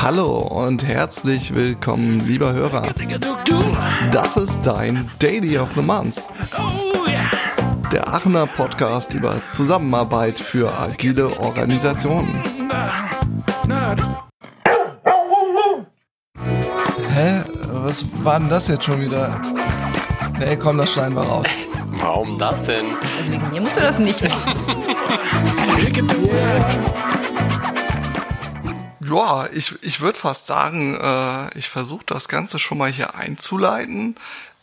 Hallo und herzlich willkommen, lieber Hörer. Das ist dein Daily of the Month. Der Aachener Podcast über Zusammenarbeit für agile Organisationen. Hä? Was war denn das jetzt schon wieder? Nee, komm, das schneiden wir raus. Warum das denn? Also wegen mir musst du das nicht machen. Ja, ich, ich würde fast sagen, äh, ich versuche das Ganze schon mal hier einzuleiten.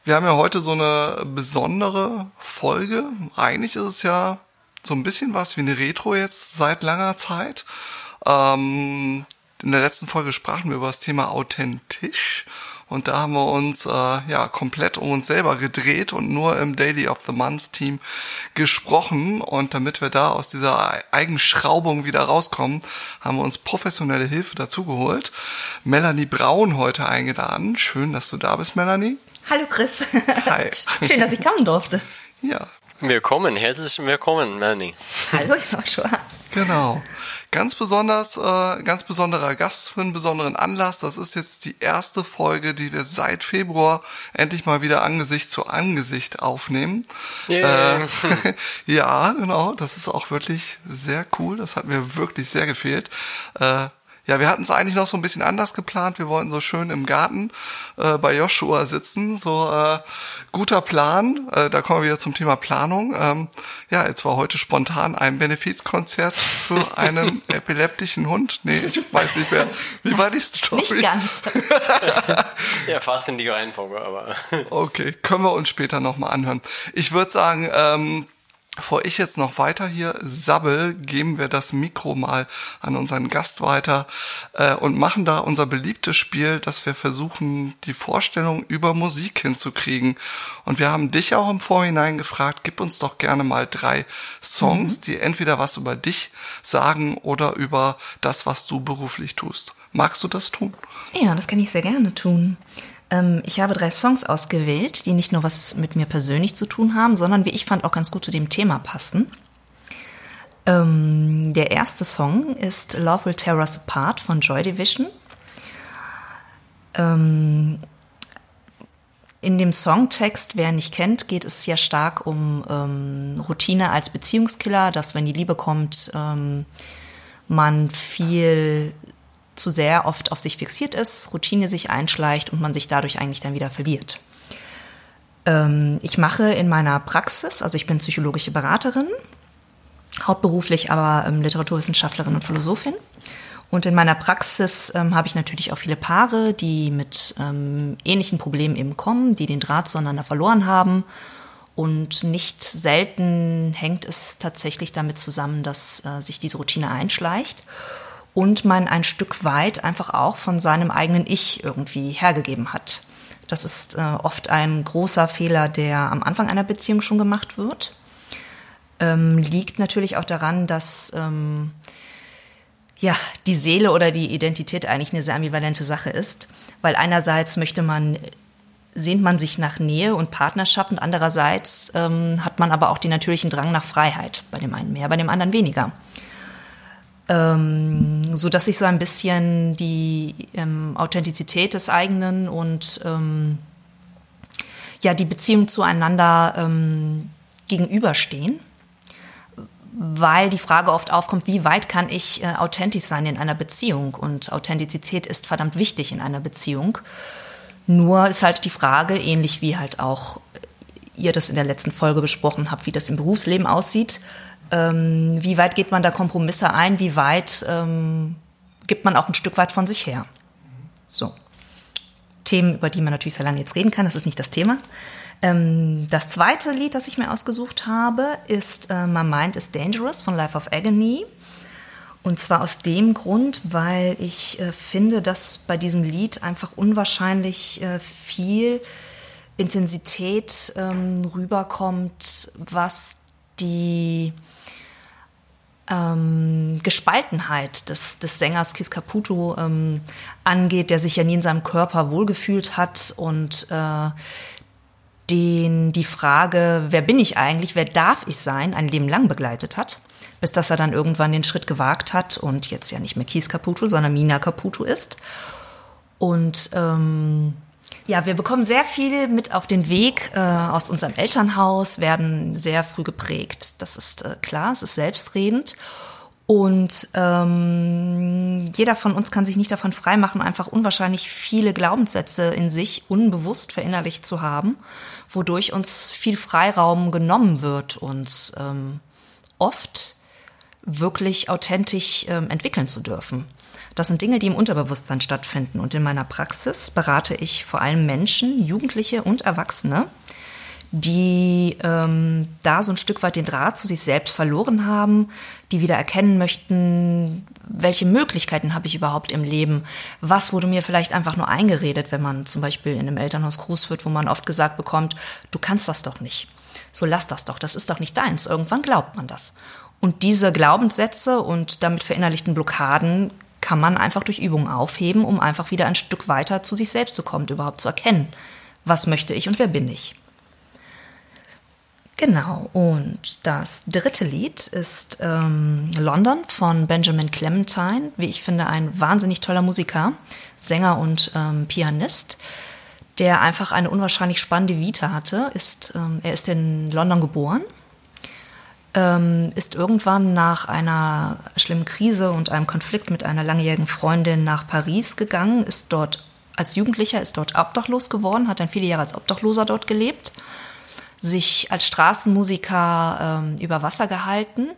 Wir haben ja heute so eine besondere Folge. Eigentlich ist es ja so ein bisschen was wie eine Retro jetzt seit langer Zeit. Ähm, in der letzten Folge sprachen wir über das Thema authentisch. Und da haben wir uns äh, ja komplett um uns selber gedreht und nur im Daily of the Month Team gesprochen. Und damit wir da aus dieser Eigenschraubung wieder rauskommen, haben wir uns professionelle Hilfe dazugeholt. Melanie Braun heute eingeladen. Schön, dass du da bist, Melanie. Hallo Chris. Hi. Schön, dass ich kommen durfte. Ja, Willkommen, herzlich willkommen, Melanie. Hallo Joshua. Genau. Ganz besonders, äh, ganz besonderer Gast für einen besonderen Anlass. Das ist jetzt die erste Folge, die wir seit Februar endlich mal wieder Angesicht zu Angesicht aufnehmen. Yay. Äh, ja, genau. Das ist auch wirklich sehr cool. Das hat mir wirklich sehr gefehlt. Äh, ja, wir hatten es eigentlich noch so ein bisschen anders geplant. Wir wollten so schön im Garten äh, bei Joshua sitzen. So äh, guter Plan. Äh, da kommen wir wieder zum Thema Planung. Ähm, ja, jetzt war heute spontan ein Benefizkonzert für einen epileptischen Hund. Nee, ich weiß nicht mehr. Wie war die Story? Nicht ganz. Ja, fast in die Reihenfolge, aber. Okay, können wir uns später nochmal anhören. Ich würde sagen, ähm, bevor ich jetzt noch weiter hier sabbel, geben wir das Mikro mal an unseren Gast weiter äh, und machen da unser beliebtes Spiel, dass wir versuchen, die Vorstellung über Musik hinzukriegen. Und wir haben dich auch im Vorhinein gefragt, gib uns doch gerne mal drei Songs, die entweder was über dich sagen oder über das, was du beruflich tust. Magst du das tun? Ja, das kann ich sehr gerne tun. Ähm, ich habe drei Songs ausgewählt, die nicht nur was mit mir persönlich zu tun haben, sondern wie ich fand auch ganz gut zu dem Thema passen. Ähm, der erste Song ist Love Will Tear Us Apart von Joy Division. Ähm, in dem Songtext, wer nicht kennt, geht es ja stark um ähm, Routine als Beziehungskiller, dass wenn die Liebe kommt, ähm, man viel zu sehr oft auf sich fixiert ist, Routine sich einschleicht und man sich dadurch eigentlich dann wieder verliert. Ähm, ich mache in meiner Praxis, also ich bin psychologische Beraterin, hauptberuflich aber ähm, Literaturwissenschaftlerin und Philosophin. Und in meiner Praxis ähm, habe ich natürlich auch viele Paare, die mit ähm, ähnlichen Problemen eben kommen, die den Draht zueinander verloren haben. Und nicht selten hängt es tatsächlich damit zusammen, dass äh, sich diese Routine einschleicht und man ein Stück weit einfach auch von seinem eigenen Ich irgendwie hergegeben hat. Das ist äh, oft ein großer Fehler, der am Anfang einer Beziehung schon gemacht wird. Ähm, liegt natürlich auch daran, dass ähm, ja, die Seele oder die Identität eigentlich eine sehr ambivalente Sache ist, weil einerseits möchte man sehnt man sich nach Nähe und Partnerschaft und andererseits ähm, hat man aber auch den natürlichen Drang nach Freiheit. Bei dem einen mehr, bei dem anderen weniger ähm, so dass sich so ein bisschen die ähm, Authentizität des eigenen und ähm, ja die Beziehung zueinander ähm, gegenüberstehen, weil die Frage oft aufkommt, wie weit kann ich äh, authentisch sein in einer Beziehung und Authentizität ist verdammt wichtig in einer Beziehung. Nur ist halt die Frage, ähnlich wie halt auch ihr das in der letzten Folge besprochen habt, wie das im Berufsleben aussieht, ähm, wie weit geht man da Kompromisse ein? Wie weit ähm, gibt man auch ein Stück weit von sich her? So. Themen, über die man natürlich sehr lange jetzt reden kann, das ist nicht das Thema. Ähm, das zweite Lied, das ich mir ausgesucht habe, ist äh, My Mind is Dangerous von Life of Agony. Und zwar aus dem Grund, weil ich äh, finde, dass bei diesem Lied einfach unwahrscheinlich äh, viel Intensität ähm, rüberkommt, was die ähm, Gespaltenheit des, des Sängers Kis Caputo ähm, angeht, der sich ja nie in seinem Körper wohlgefühlt hat und äh, den die Frage, wer bin ich eigentlich, wer darf ich sein, ein Leben lang begleitet hat. bis dass er dann irgendwann den Schritt gewagt hat und jetzt ja nicht mehr Kies Caputo, sondern Mina Caputo ist. Und ähm, ja, wir bekommen sehr viel mit auf den Weg äh, aus unserem Elternhaus, werden sehr früh geprägt. Das ist äh, klar, es ist selbstredend. Und ähm, jeder von uns kann sich nicht davon freimachen, einfach unwahrscheinlich viele Glaubenssätze in sich unbewusst verinnerlicht zu haben, wodurch uns viel Freiraum genommen wird, uns ähm, oft wirklich authentisch ähm, entwickeln zu dürfen. Das sind Dinge, die im Unterbewusstsein stattfinden. Und in meiner Praxis berate ich vor allem Menschen, Jugendliche und Erwachsene, die ähm, da so ein Stück weit den Draht zu sich selbst verloren haben, die wieder erkennen möchten, welche Möglichkeiten habe ich überhaupt im Leben? Was wurde mir vielleicht einfach nur eingeredet, wenn man zum Beispiel in einem Elternhaus groß wird, wo man oft gesagt bekommt, du kannst das doch nicht. So lass das doch, das ist doch nicht deins. Irgendwann glaubt man das. Und diese Glaubenssätze und damit verinnerlichten Blockaden kann man einfach durch Übungen aufheben, um einfach wieder ein Stück weiter zu sich selbst zu kommen, überhaupt zu erkennen, was möchte ich und wer bin ich. Genau, und das dritte Lied ist ähm, London von Benjamin Clementine. Wie ich finde, ein wahnsinnig toller Musiker, Sänger und ähm, Pianist, der einfach eine unwahrscheinlich spannende Vita hatte. Ist, ähm, er ist in London geboren, ähm, ist irgendwann nach einer schlimmen Krise und einem Konflikt mit einer langjährigen Freundin nach Paris gegangen, ist dort als Jugendlicher, ist dort obdachlos geworden, hat dann viele Jahre als Obdachloser dort gelebt sich als Straßenmusiker ähm, über Wasser gehalten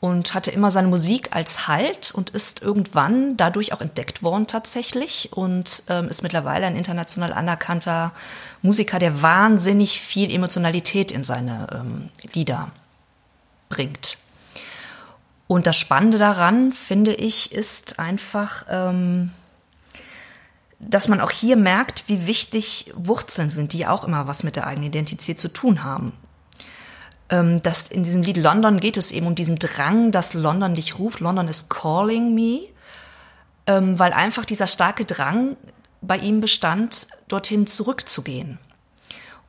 und hatte immer seine Musik als Halt und ist irgendwann dadurch auch entdeckt worden tatsächlich und ähm, ist mittlerweile ein international anerkannter Musiker, der wahnsinnig viel Emotionalität in seine ähm, Lieder bringt. Und das Spannende daran, finde ich, ist einfach, ähm, dass man auch hier merkt, wie wichtig Wurzeln sind, die auch immer was mit der eigenen Identität zu tun haben. Ähm, dass in diesem Lied London geht es eben um diesen Drang, dass London dich ruft, London is calling me, ähm, weil einfach dieser starke Drang bei ihm bestand, dorthin zurückzugehen.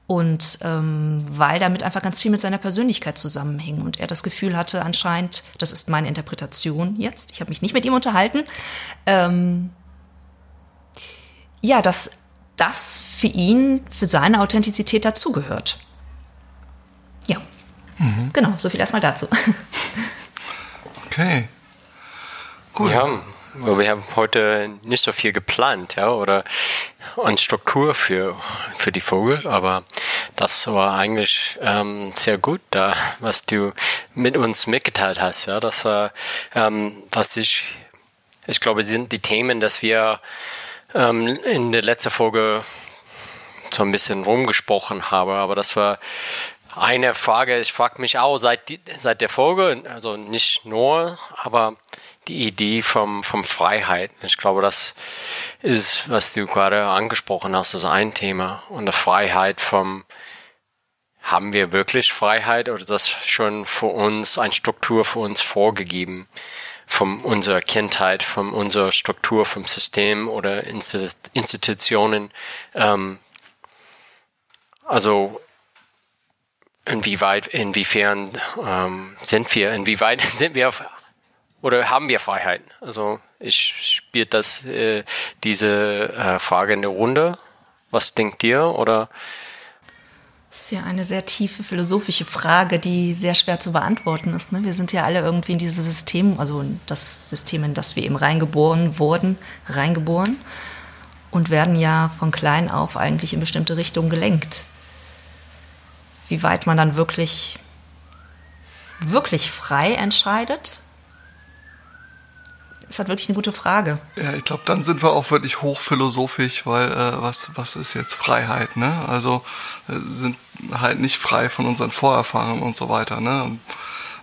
Und ähm, weil damit einfach ganz viel mit seiner Persönlichkeit zusammenhing und er das Gefühl hatte, anscheinend, das ist meine Interpretation jetzt, ich habe mich nicht mit ihm unterhalten, ähm, ja, dass das für ihn, für seine Authentizität dazugehört. Ja, mhm. genau, so viel erstmal dazu. Okay. Cool. Ja, wir haben heute nicht so viel geplant, ja, oder an Struktur für, für die Vogel, aber das war eigentlich ähm, sehr gut, da, was du mit uns mitgeteilt hast, ja, das war, ähm, was ich, ich glaube, sind die Themen, dass wir ähm, in der letzten Folge so ein bisschen rumgesprochen habe, aber das war eine Frage, ich frage mich auch seit, seit der Folge, also nicht nur, aber die Idee vom, vom Freiheit. Ich glaube, das ist, was du gerade angesprochen hast, ist ein Thema. Und der Freiheit vom, haben wir wirklich Freiheit oder ist das schon für uns eine Struktur für uns vorgegeben? von unserer Kindheit, von unserer Struktur, vom System oder Institutionen. Ähm, also inwieweit, inwiefern ähm, sind wir, inwieweit sind wir oder haben wir Freiheit? Also ich spiele das äh, diese äh, Frage in der Runde. Was denkt ihr oder das ist ja eine sehr tiefe philosophische Frage, die sehr schwer zu beantworten ist. Ne? Wir sind ja alle irgendwie in dieses System, also das System, in das wir eben reingeboren wurden, reingeboren und werden ja von klein auf eigentlich in bestimmte Richtungen gelenkt. Wie weit man dann wirklich, wirklich frei entscheidet, ist halt wirklich eine gute Frage. Ja, ich glaube, dann sind wir auch wirklich hochphilosophisch, weil äh, was, was ist jetzt Freiheit, ne? Also äh, sind halt nicht frei von unseren Vorerfahrungen und so weiter, ne?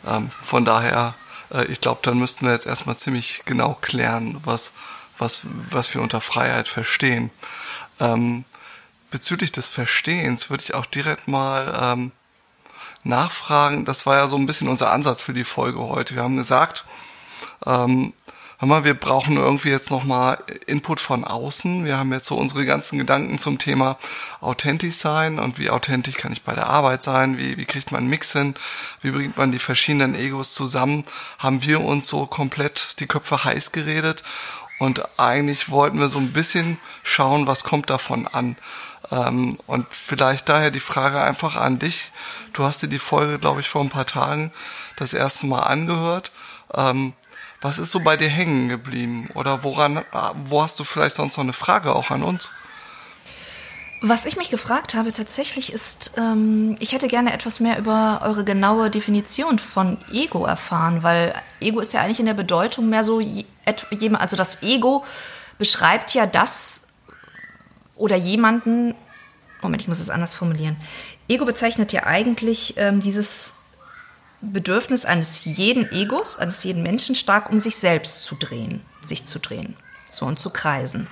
Ähm, von daher, äh, ich glaube, dann müssten wir jetzt erstmal ziemlich genau klären, was, was, was wir unter Freiheit verstehen. Ähm, bezüglich des Verstehens würde ich auch direkt mal ähm, nachfragen. Das war ja so ein bisschen unser Ansatz für die Folge heute. Wir haben gesagt, ähm, hör mal, wir brauchen irgendwie jetzt nochmal Input von außen. Wir haben jetzt so unsere ganzen Gedanken zum Thema authentisch sein und wie authentisch kann ich bei der Arbeit sein, wie, wie kriegt man einen Mix hin, wie bringt man die verschiedenen Egos zusammen, haben wir uns so komplett die Köpfe heiß geredet und eigentlich wollten wir so ein bisschen schauen, was kommt davon an. Ähm, und vielleicht daher die Frage einfach an dich. Du hast dir die Folge, glaube ich, vor ein paar Tagen das erste Mal angehört. Ähm, was ist so bei dir hängen geblieben? Oder woran, wo hast du vielleicht sonst noch eine Frage auch an uns? Was ich mich gefragt habe tatsächlich ist, ähm, ich hätte gerne etwas mehr über eure genaue Definition von Ego erfahren, weil Ego ist ja eigentlich in der Bedeutung mehr so, also das Ego beschreibt ja das oder jemanden, Moment, ich muss es anders formulieren. Ego bezeichnet ja eigentlich ähm, dieses Bedürfnis eines jeden Egos, eines jeden Menschen stark um sich selbst zu drehen, sich zu drehen, so und zu kreisen.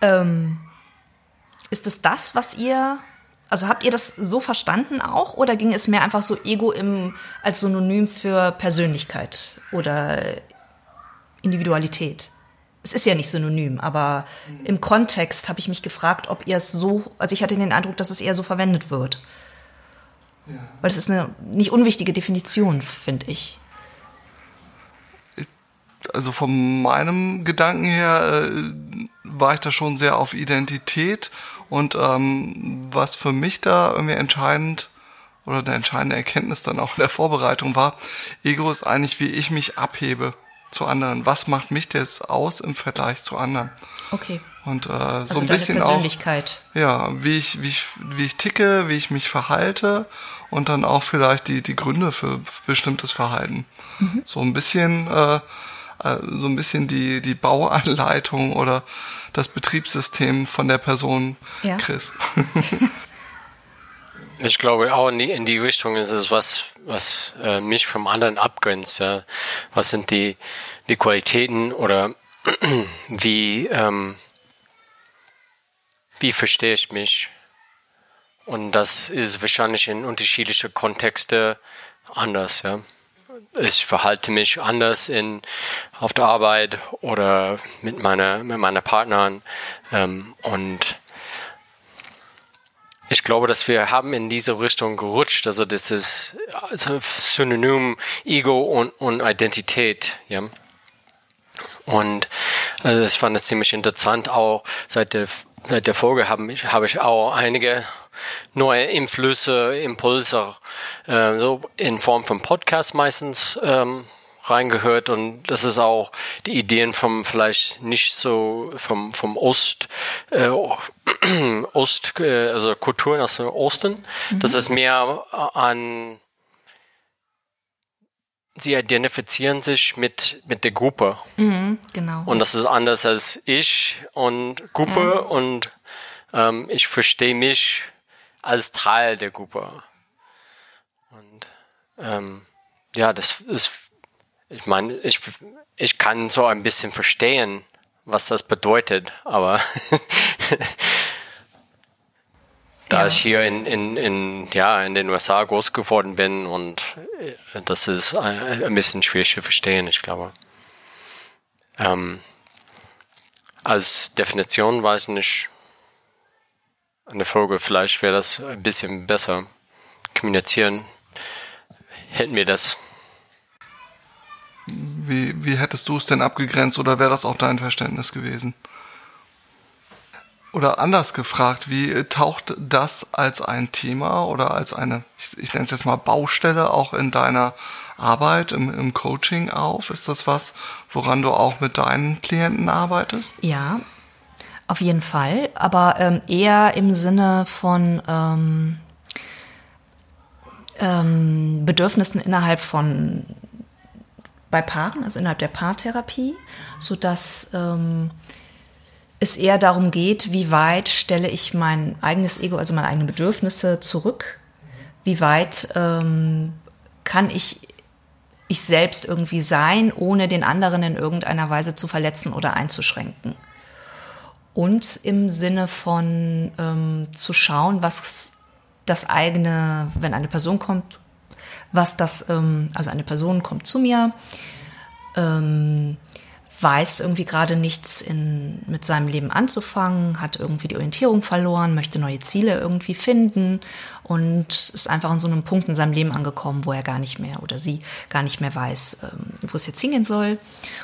Ähm, ist es das, was ihr, also habt ihr das so verstanden auch oder ging es mehr einfach so Ego im, als Synonym für Persönlichkeit oder Individualität? Es ist ja nicht synonym, aber im Kontext habe ich mich gefragt, ob ihr es so, also ich hatte den Eindruck, dass es eher so verwendet wird. Weil es ist eine nicht unwichtige Definition, finde ich. Also von meinem Gedanken her äh, war ich da schon sehr auf Identität und ähm, was für mich da irgendwie entscheidend oder eine entscheidende Erkenntnis dann auch in der Vorbereitung war, Ego ist eigentlich, wie ich mich abhebe zu anderen. Was macht mich das aus im Vergleich zu anderen? Okay. Und äh, also so ein bisschen Persönlichkeit. auch ja, wie ich wie ich wie ich ticke, wie ich mich verhalte und dann auch vielleicht die die Gründe für bestimmtes Verhalten. Mhm. So ein bisschen äh, äh, so ein bisschen die die Bauanleitung oder das Betriebssystem von der Person ja. Chris. ich glaube auch in die, in die Richtung ist es was was äh, mich vom anderen abgrenzt. Ja. Was sind die die Qualitäten oder wie ähm, wie verstehe ich mich? Und das ist wahrscheinlich in unterschiedlichen Kontexten anders, ja. Ich verhalte mich anders in, auf der Arbeit oder mit meiner, mit meiner Partnerin. Ähm, und ich glaube, dass wir haben in diese Richtung gerutscht. Also das ist also Synonym Ego und, und Identität, ja. Und also ich fand es ziemlich interessant, auch seit der seit der Folge habe ich, habe ich auch einige neue Einflüsse, Impulse, äh, so in Form von Podcast meistens ähm, reingehört und das ist auch die Ideen vom vielleicht nicht so vom vom Ost äh, Ost äh, also Kulturen aus dem Osten mhm. das ist mehr an sie identifizieren sich mit, mit der Gruppe. Mhm, genau. Und das ist anders als ich und Gruppe ja. und ähm, ich verstehe mich als Teil der Gruppe. Und ähm, ja, das ist, ich meine, ich, ich kann so ein bisschen verstehen, was das bedeutet, aber da ja. ich hier in, in, in, ja, in den USA groß geworden bin und äh, das ist ein, ein bisschen schwierig zu verstehen, ich glaube. Ähm, als Definition weiß ich nicht, eine Folge, vielleicht wäre das ein bisschen besser kommunizieren, hätten wir das. Wie, wie hättest du es denn abgegrenzt oder wäre das auch dein Verständnis gewesen? Oder anders gefragt, wie taucht das als ein Thema oder als eine, ich, ich nenne es jetzt mal Baustelle auch in deiner Arbeit, im, im Coaching auf? Ist das was, woran du auch mit deinen Klienten arbeitest? Ja, auf jeden Fall, aber ähm, eher im Sinne von ähm, ähm, Bedürfnissen innerhalb von bei Paaren, also innerhalb der Paartherapie, sodass ähm, es eher darum geht, wie weit stelle ich mein eigenes Ego, also meine eigenen Bedürfnisse zurück, wie weit ähm, kann ich ich selbst irgendwie sein, ohne den anderen in irgendeiner Weise zu verletzen oder einzuschränken. Und im Sinne von ähm, zu schauen, was das eigene, wenn eine Person kommt, was das, ähm, also eine Person kommt zu mir ähm, weiß irgendwie gerade nichts in, mit seinem Leben anzufangen, hat irgendwie die Orientierung verloren, möchte neue Ziele irgendwie finden und ist einfach an so einem Punkt in seinem Leben angekommen, wo er gar nicht mehr oder sie gar nicht mehr weiß, ähm, wo es jetzt hingehen soll.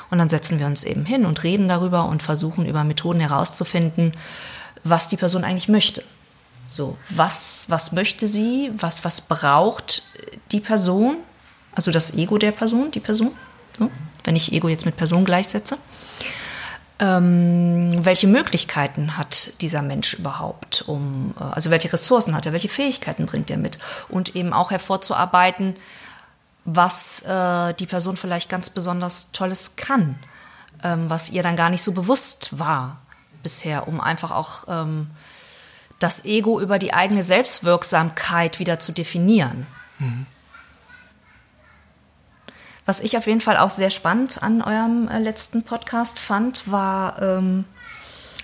Und dann setzen wir uns eben hin und reden darüber und versuchen über Methoden herauszufinden, was die Person eigentlich möchte. So, was, was möchte sie, was, was braucht die Person, also das Ego der Person, die Person, so, wenn ich Ego jetzt mit Person gleichsetze. Ähm, welche Möglichkeiten hat dieser Mensch überhaupt, um, äh, also welche Ressourcen hat er, welche Fähigkeiten bringt er mit und eben auch hervorzuarbeiten, was äh, die Person vielleicht ganz besonders Tolles kann, ähm, was ihr dann gar nicht so bewusst war bisher, um einfach auch ähm, das Ego über die eigene Selbstwirksamkeit wieder zu definieren. Mhm. Was ich auf jeden Fall auch sehr spannend an eurem äh, letzten Podcast fand, war, ähm,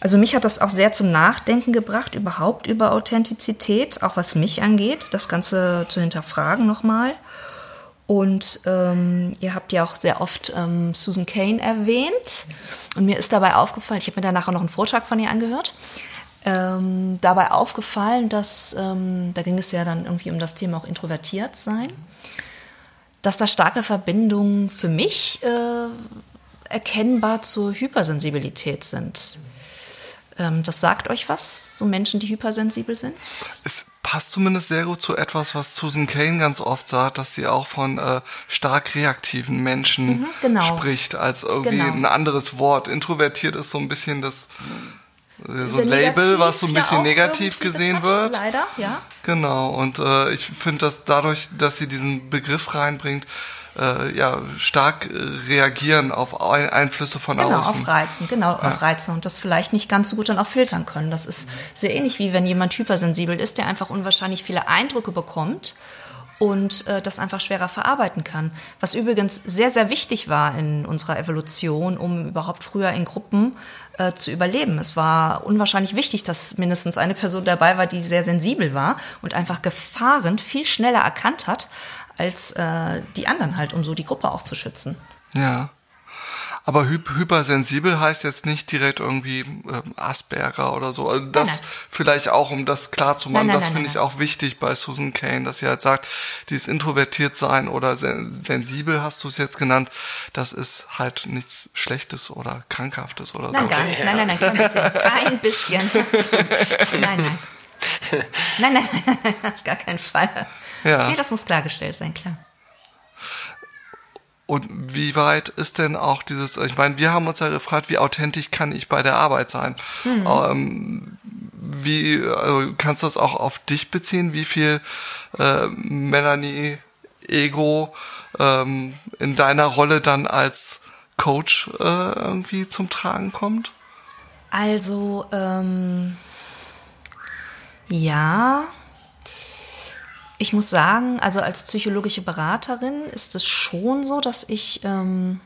also mich hat das auch sehr zum Nachdenken gebracht, überhaupt über Authentizität, auch was mich angeht, das Ganze zu hinterfragen nochmal. Und ähm, ihr habt ja auch sehr oft ähm, Susan Kane erwähnt. Und mir ist dabei aufgefallen, ich habe mir danach noch einen Vortrag von ihr angehört, ähm, dabei aufgefallen, dass, ähm, da ging es ja dann irgendwie um das Thema auch introvertiert sein dass da starke Verbindungen für mich äh, erkennbar zur Hypersensibilität sind. Ähm, das sagt euch was, so Menschen, die hypersensibel sind? Es passt zumindest sehr gut zu etwas, was Susan Kane ganz oft sagt, dass sie auch von äh, stark reaktiven Menschen mhm, genau. spricht, als irgendwie genau. ein anderes Wort. Introvertiert ist so ein bisschen das so ein Label, was so ein bisschen ja negativ gesehen wird. Leider, ja. Genau, und äh, ich finde, dass dadurch, dass sie diesen Begriff reinbringt, äh, ja, stark reagieren auf Einflüsse von genau, außen. Genau, auf Reizen, genau, ja. auf Reize und das vielleicht nicht ganz so gut dann auch filtern können. Das ist sehr ähnlich wie wenn jemand hypersensibel ist, der einfach unwahrscheinlich viele Eindrücke bekommt und äh, das einfach schwerer verarbeiten kann. Was übrigens sehr, sehr wichtig war in unserer Evolution, um überhaupt früher in Gruppen äh, zu überleben. Es war unwahrscheinlich wichtig, dass mindestens eine Person dabei war, die sehr sensibel war und einfach Gefahren viel schneller erkannt hat als äh, die anderen halt, um so die Gruppe auch zu schützen. Ja. Aber hy hypersensibel heißt jetzt nicht direkt irgendwie ähm, Asperger oder so. Also das nein, nein. vielleicht auch, um das klar zu machen, nein, das finde ich auch wichtig bei Susan Kane, dass sie halt sagt, dieses introvertiert sein oder sensibel hast du es jetzt genannt, das ist halt nichts Schlechtes oder Krankhaftes oder nein, so. Gar nicht. Nein, nein, nein, kein bisschen. Kein bisschen. nein, nein. Nein, nein, nein, nein, gar keinen Fall. Ja. Nee, das muss klargestellt sein, klar. Und wie weit ist denn auch dieses, ich meine, wir haben uns ja gefragt, wie authentisch kann ich bei der Arbeit sein? Mhm. Ähm, wie also kannst du das auch auf dich beziehen? Wie viel äh, Melanie Ego ähm, in deiner Rolle dann als Coach äh, irgendwie zum Tragen kommt? Also ähm, ja, ich muss sagen, also als psychologische Beraterin ist es schon so, dass ich ähm,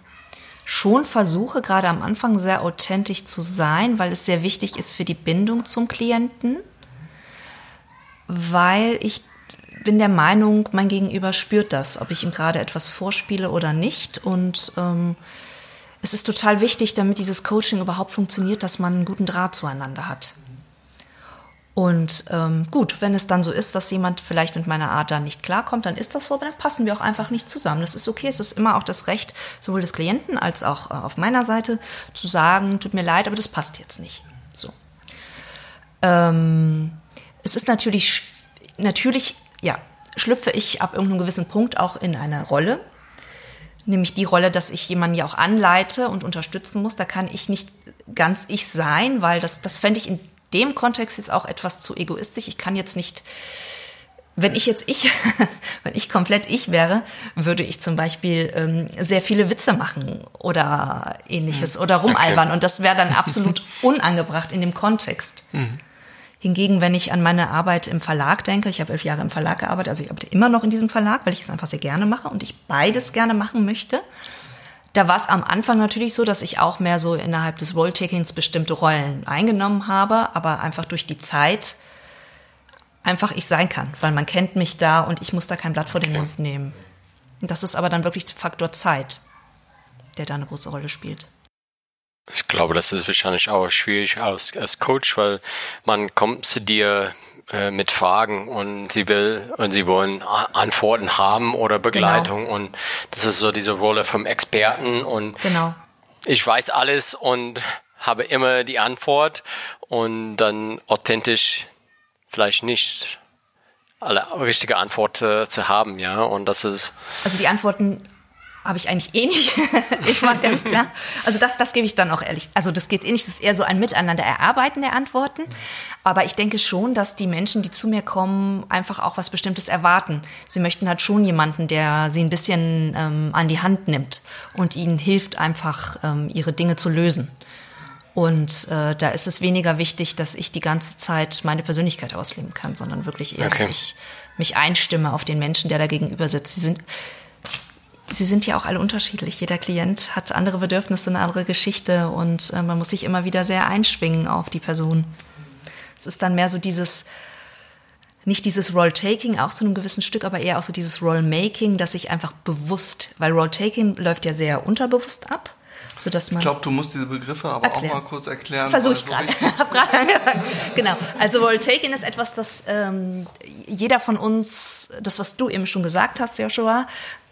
schon versuche, gerade am Anfang sehr authentisch zu sein, weil es sehr wichtig ist für die Bindung zum Klienten, weil ich bin der Meinung, mein Gegenüber spürt das, ob ich ihm gerade etwas vorspiele oder nicht. Und ähm, es ist total wichtig, damit dieses Coaching überhaupt funktioniert, dass man einen guten Draht zueinander hat. Und ähm, gut, wenn es dann so ist, dass jemand vielleicht mit meiner Art dann nicht klarkommt, dann ist das so, aber dann passen wir auch einfach nicht zusammen. Das ist okay. Es ist immer auch das Recht sowohl des Klienten als auch äh, auf meiner Seite zu sagen, tut mir leid, aber das passt jetzt nicht. So. Ähm, es ist natürlich, natürlich, ja, schlüpfe ich ab irgendeinem gewissen Punkt auch in eine Rolle, nämlich die Rolle, dass ich jemanden ja auch anleite und unterstützen muss. Da kann ich nicht ganz ich sein, weil das, das fände ich in dem Kontext ist auch etwas zu egoistisch. Ich kann jetzt nicht, wenn ich jetzt ich, wenn ich komplett ich wäre, würde ich zum Beispiel ähm, sehr viele Witze machen oder ähnliches mhm. oder rumalbern. Okay. Und das wäre dann absolut unangebracht in dem Kontext. Mhm. Hingegen, wenn ich an meine Arbeit im Verlag denke, ich habe elf Jahre im Verlag gearbeitet, also ich arbeite immer noch in diesem Verlag, weil ich es einfach sehr gerne mache und ich beides gerne machen möchte. Da war es am Anfang natürlich so, dass ich auch mehr so innerhalb des Role-Takings bestimmte Rollen eingenommen habe, aber einfach durch die Zeit einfach ich sein kann, weil man kennt mich da und ich muss da kein Blatt vor den Mund nehmen. Das ist aber dann wirklich Faktor Zeit. der da eine große Rolle spielt. Ich glaube, das ist wahrscheinlich auch schwierig als, als Coach, weil man kommt zu dir äh, mit Fragen und sie will und sie wollen Antworten haben oder Begleitung genau. und das ist so diese Rolle vom Experten und genau. ich weiß alles und habe immer die Antwort und dann authentisch vielleicht nicht alle richtige Antworten zu haben, ja und das ist also die Antworten habe ich eigentlich eh nicht. ich mag ganz klar. Also das, das gebe ich dann auch ehrlich. Also das geht eh nicht. Das ist eher so ein Miteinander erarbeiten der Antworten. Aber ich denke schon, dass die Menschen, die zu mir kommen, einfach auch was Bestimmtes erwarten. Sie möchten halt schon jemanden, der sie ein bisschen ähm, an die Hand nimmt und ihnen hilft, einfach ähm, ihre Dinge zu lösen. Und äh, da ist es weniger wichtig, dass ich die ganze Zeit meine Persönlichkeit ausleben kann, sondern wirklich eher, okay. dass ich mich einstimme auf den Menschen, der da gegenüber sitzt. Sie sind Sie sind ja auch alle unterschiedlich. Jeder Klient hat andere Bedürfnisse, eine andere Geschichte und äh, man muss sich immer wieder sehr einschwingen auf die Person. Es ist dann mehr so dieses, nicht dieses Roll-Taking, auch zu einem gewissen Stück, aber eher auch so dieses Roll-Making, dass ich einfach bewusst, weil Roll-Taking läuft ja sehr unterbewusst ab sodass man. Ich glaube, du musst diese Begriffe aber erklären. auch mal kurz erklären. Versuche ich gerade. genau. Also Roll-Taking ist etwas, das ähm, jeder von uns, das was du eben schon gesagt hast, Joshua,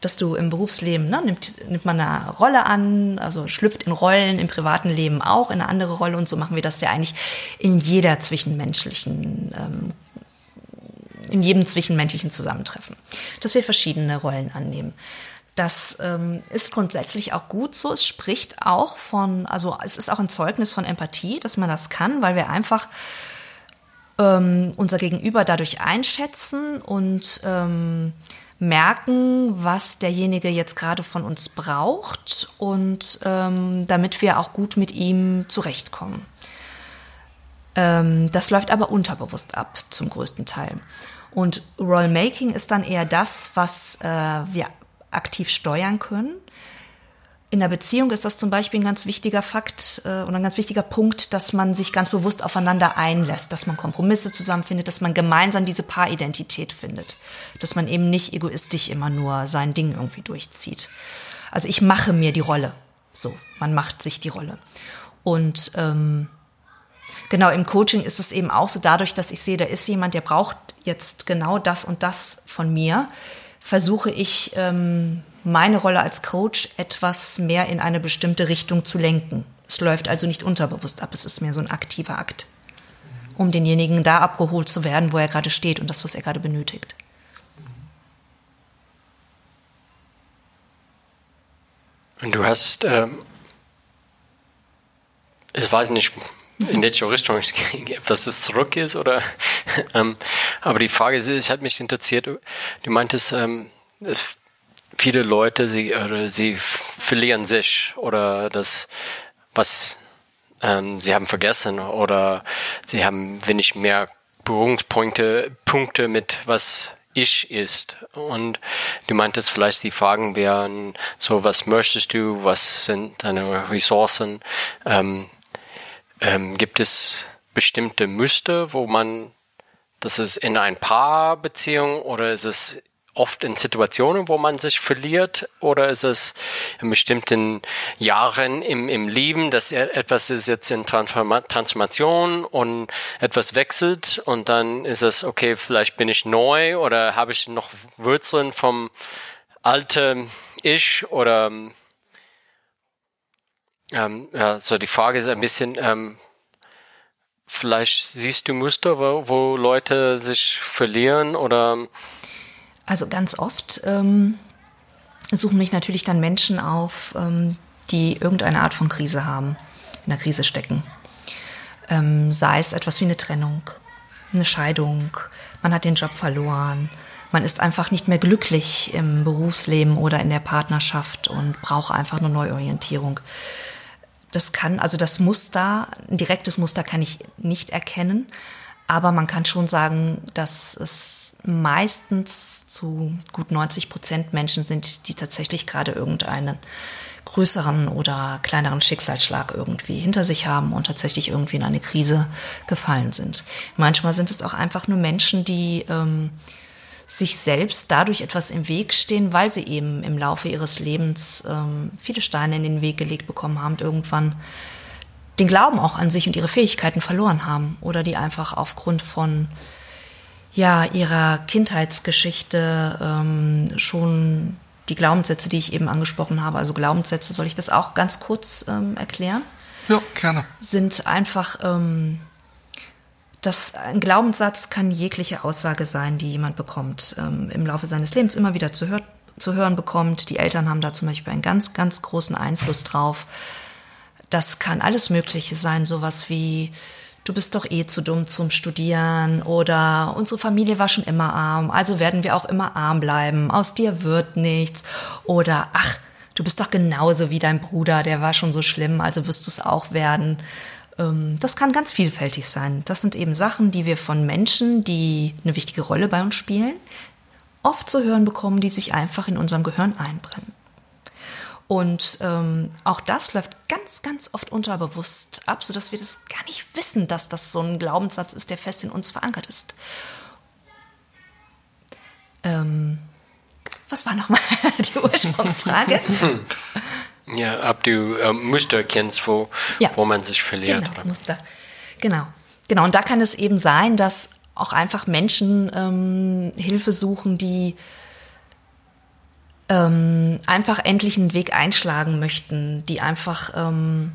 dass du im Berufsleben ne, nimmt, nimmt man eine Rolle an, also schlüpft in Rollen, im privaten Leben auch in eine andere Rolle und so machen wir das ja eigentlich in jeder zwischenmenschlichen ähm, in jedem zwischenmenschlichen Zusammentreffen, dass wir verschiedene Rollen annehmen. Das ähm, ist grundsätzlich auch gut so. Es spricht auch von, also es ist auch ein Zeugnis von Empathie, dass man das kann, weil wir einfach ähm, unser Gegenüber dadurch einschätzen und ähm, merken, was derjenige jetzt gerade von uns braucht und ähm, damit wir auch gut mit ihm zurechtkommen. Ähm, das läuft aber unterbewusst ab zum größten Teil. Und Rollmaking ist dann eher das, was äh, wir aktiv steuern können. In der Beziehung ist das zum Beispiel ein ganz wichtiger Fakt äh, oder ein ganz wichtiger Punkt, dass man sich ganz bewusst aufeinander einlässt, dass man Kompromisse zusammenfindet, dass man gemeinsam diese Paaridentität findet, dass man eben nicht egoistisch immer nur sein Ding irgendwie durchzieht. Also ich mache mir die Rolle. So, man macht sich die Rolle. Und ähm, genau im Coaching ist es eben auch so, dadurch, dass ich sehe, da ist jemand, der braucht jetzt genau das und das von mir, versuche ich, ähm, meine Rolle als Coach etwas mehr in eine bestimmte Richtung zu lenken. Es läuft also nicht unterbewusst ab, es ist mehr so ein aktiver Akt, um denjenigen da abgeholt zu werden, wo er gerade steht und das, was er gerade benötigt. Und du hast, ähm, ich weiß nicht, in welche Richtung ich gehe, ob das zurück ist oder. ähm, aber die Frage ist, ich hat mich interessiert. Du meintest, ähm, viele Leute, sie, oder sie verlieren sich oder das, was ähm, sie haben vergessen oder sie haben wenig mehr Berührungspunkte Punkte mit was ich ist. Und du meintest vielleicht die Fragen wären so, was möchtest du, was sind deine Ressourcen? Ähm, ähm, gibt es bestimmte Muster, wo man, das ist in ein Paarbeziehung oder ist es oft in Situationen, wo man sich verliert oder ist es in bestimmten Jahren im, im Leben, dass etwas ist jetzt in Transforma Transformation und etwas wechselt und dann ist es, okay, vielleicht bin ich neu oder habe ich noch Wurzeln vom alten Ich oder ähm, ja, so die Frage ist ein bisschen, ähm, vielleicht siehst du Muster, wo, wo Leute sich verlieren oder? Also ganz oft ähm, suchen mich natürlich dann Menschen auf, ähm, die irgendeine Art von Krise haben, in der Krise stecken. Ähm, sei es etwas wie eine Trennung, eine Scheidung, man hat den Job verloren, man ist einfach nicht mehr glücklich im Berufsleben oder in der Partnerschaft und braucht einfach eine Neuorientierung. Das kann, also das Muster, ein direktes Muster kann ich nicht erkennen, aber man kann schon sagen, dass es meistens zu gut 90 Prozent Menschen sind, die tatsächlich gerade irgendeinen größeren oder kleineren Schicksalsschlag irgendwie hinter sich haben und tatsächlich irgendwie in eine Krise gefallen sind. Manchmal sind es auch einfach nur Menschen, die ähm, sich selbst dadurch etwas im Weg stehen, weil sie eben im Laufe ihres Lebens ähm, viele Steine in den Weg gelegt bekommen haben irgendwann den Glauben auch an sich und ihre Fähigkeiten verloren haben oder die einfach aufgrund von ja ihrer Kindheitsgeschichte ähm, schon die Glaubenssätze, die ich eben angesprochen habe, also Glaubenssätze, soll ich das auch ganz kurz ähm, erklären? Ja, gerne. Sind einfach ähm, das, ein Glaubenssatz kann jegliche Aussage sein, die jemand bekommt, ähm, im Laufe seines Lebens immer wieder zu, hör zu hören bekommt. Die Eltern haben da zum Beispiel einen ganz, ganz großen Einfluss drauf. Das kann alles Mögliche sein, sowas wie, du bist doch eh zu dumm zum Studieren oder unsere Familie war schon immer arm, also werden wir auch immer arm bleiben, aus dir wird nichts oder ach, du bist doch genauso wie dein Bruder, der war schon so schlimm, also wirst du es auch werden. Ähm, das kann ganz vielfältig sein. Das sind eben Sachen, die wir von Menschen, die eine wichtige Rolle bei uns spielen, oft zu hören bekommen, die sich einfach in unserem Gehirn einbrennen. Und ähm, auch das läuft ganz, ganz oft unterbewusst ab, sodass wir das gar nicht wissen, dass das so ein Glaubenssatz ist, der fest in uns verankert ist. Ähm, was war nochmal die Ursprungsfrage? Ja, ob du äh, Muster kennst, wo, ja. wo man sich verliert. Genau, oder? Muster. Genau. Genau, und da kann es eben sein, dass auch einfach Menschen ähm, Hilfe suchen, die ähm, einfach endlich einen Weg einschlagen möchten, die einfach ähm,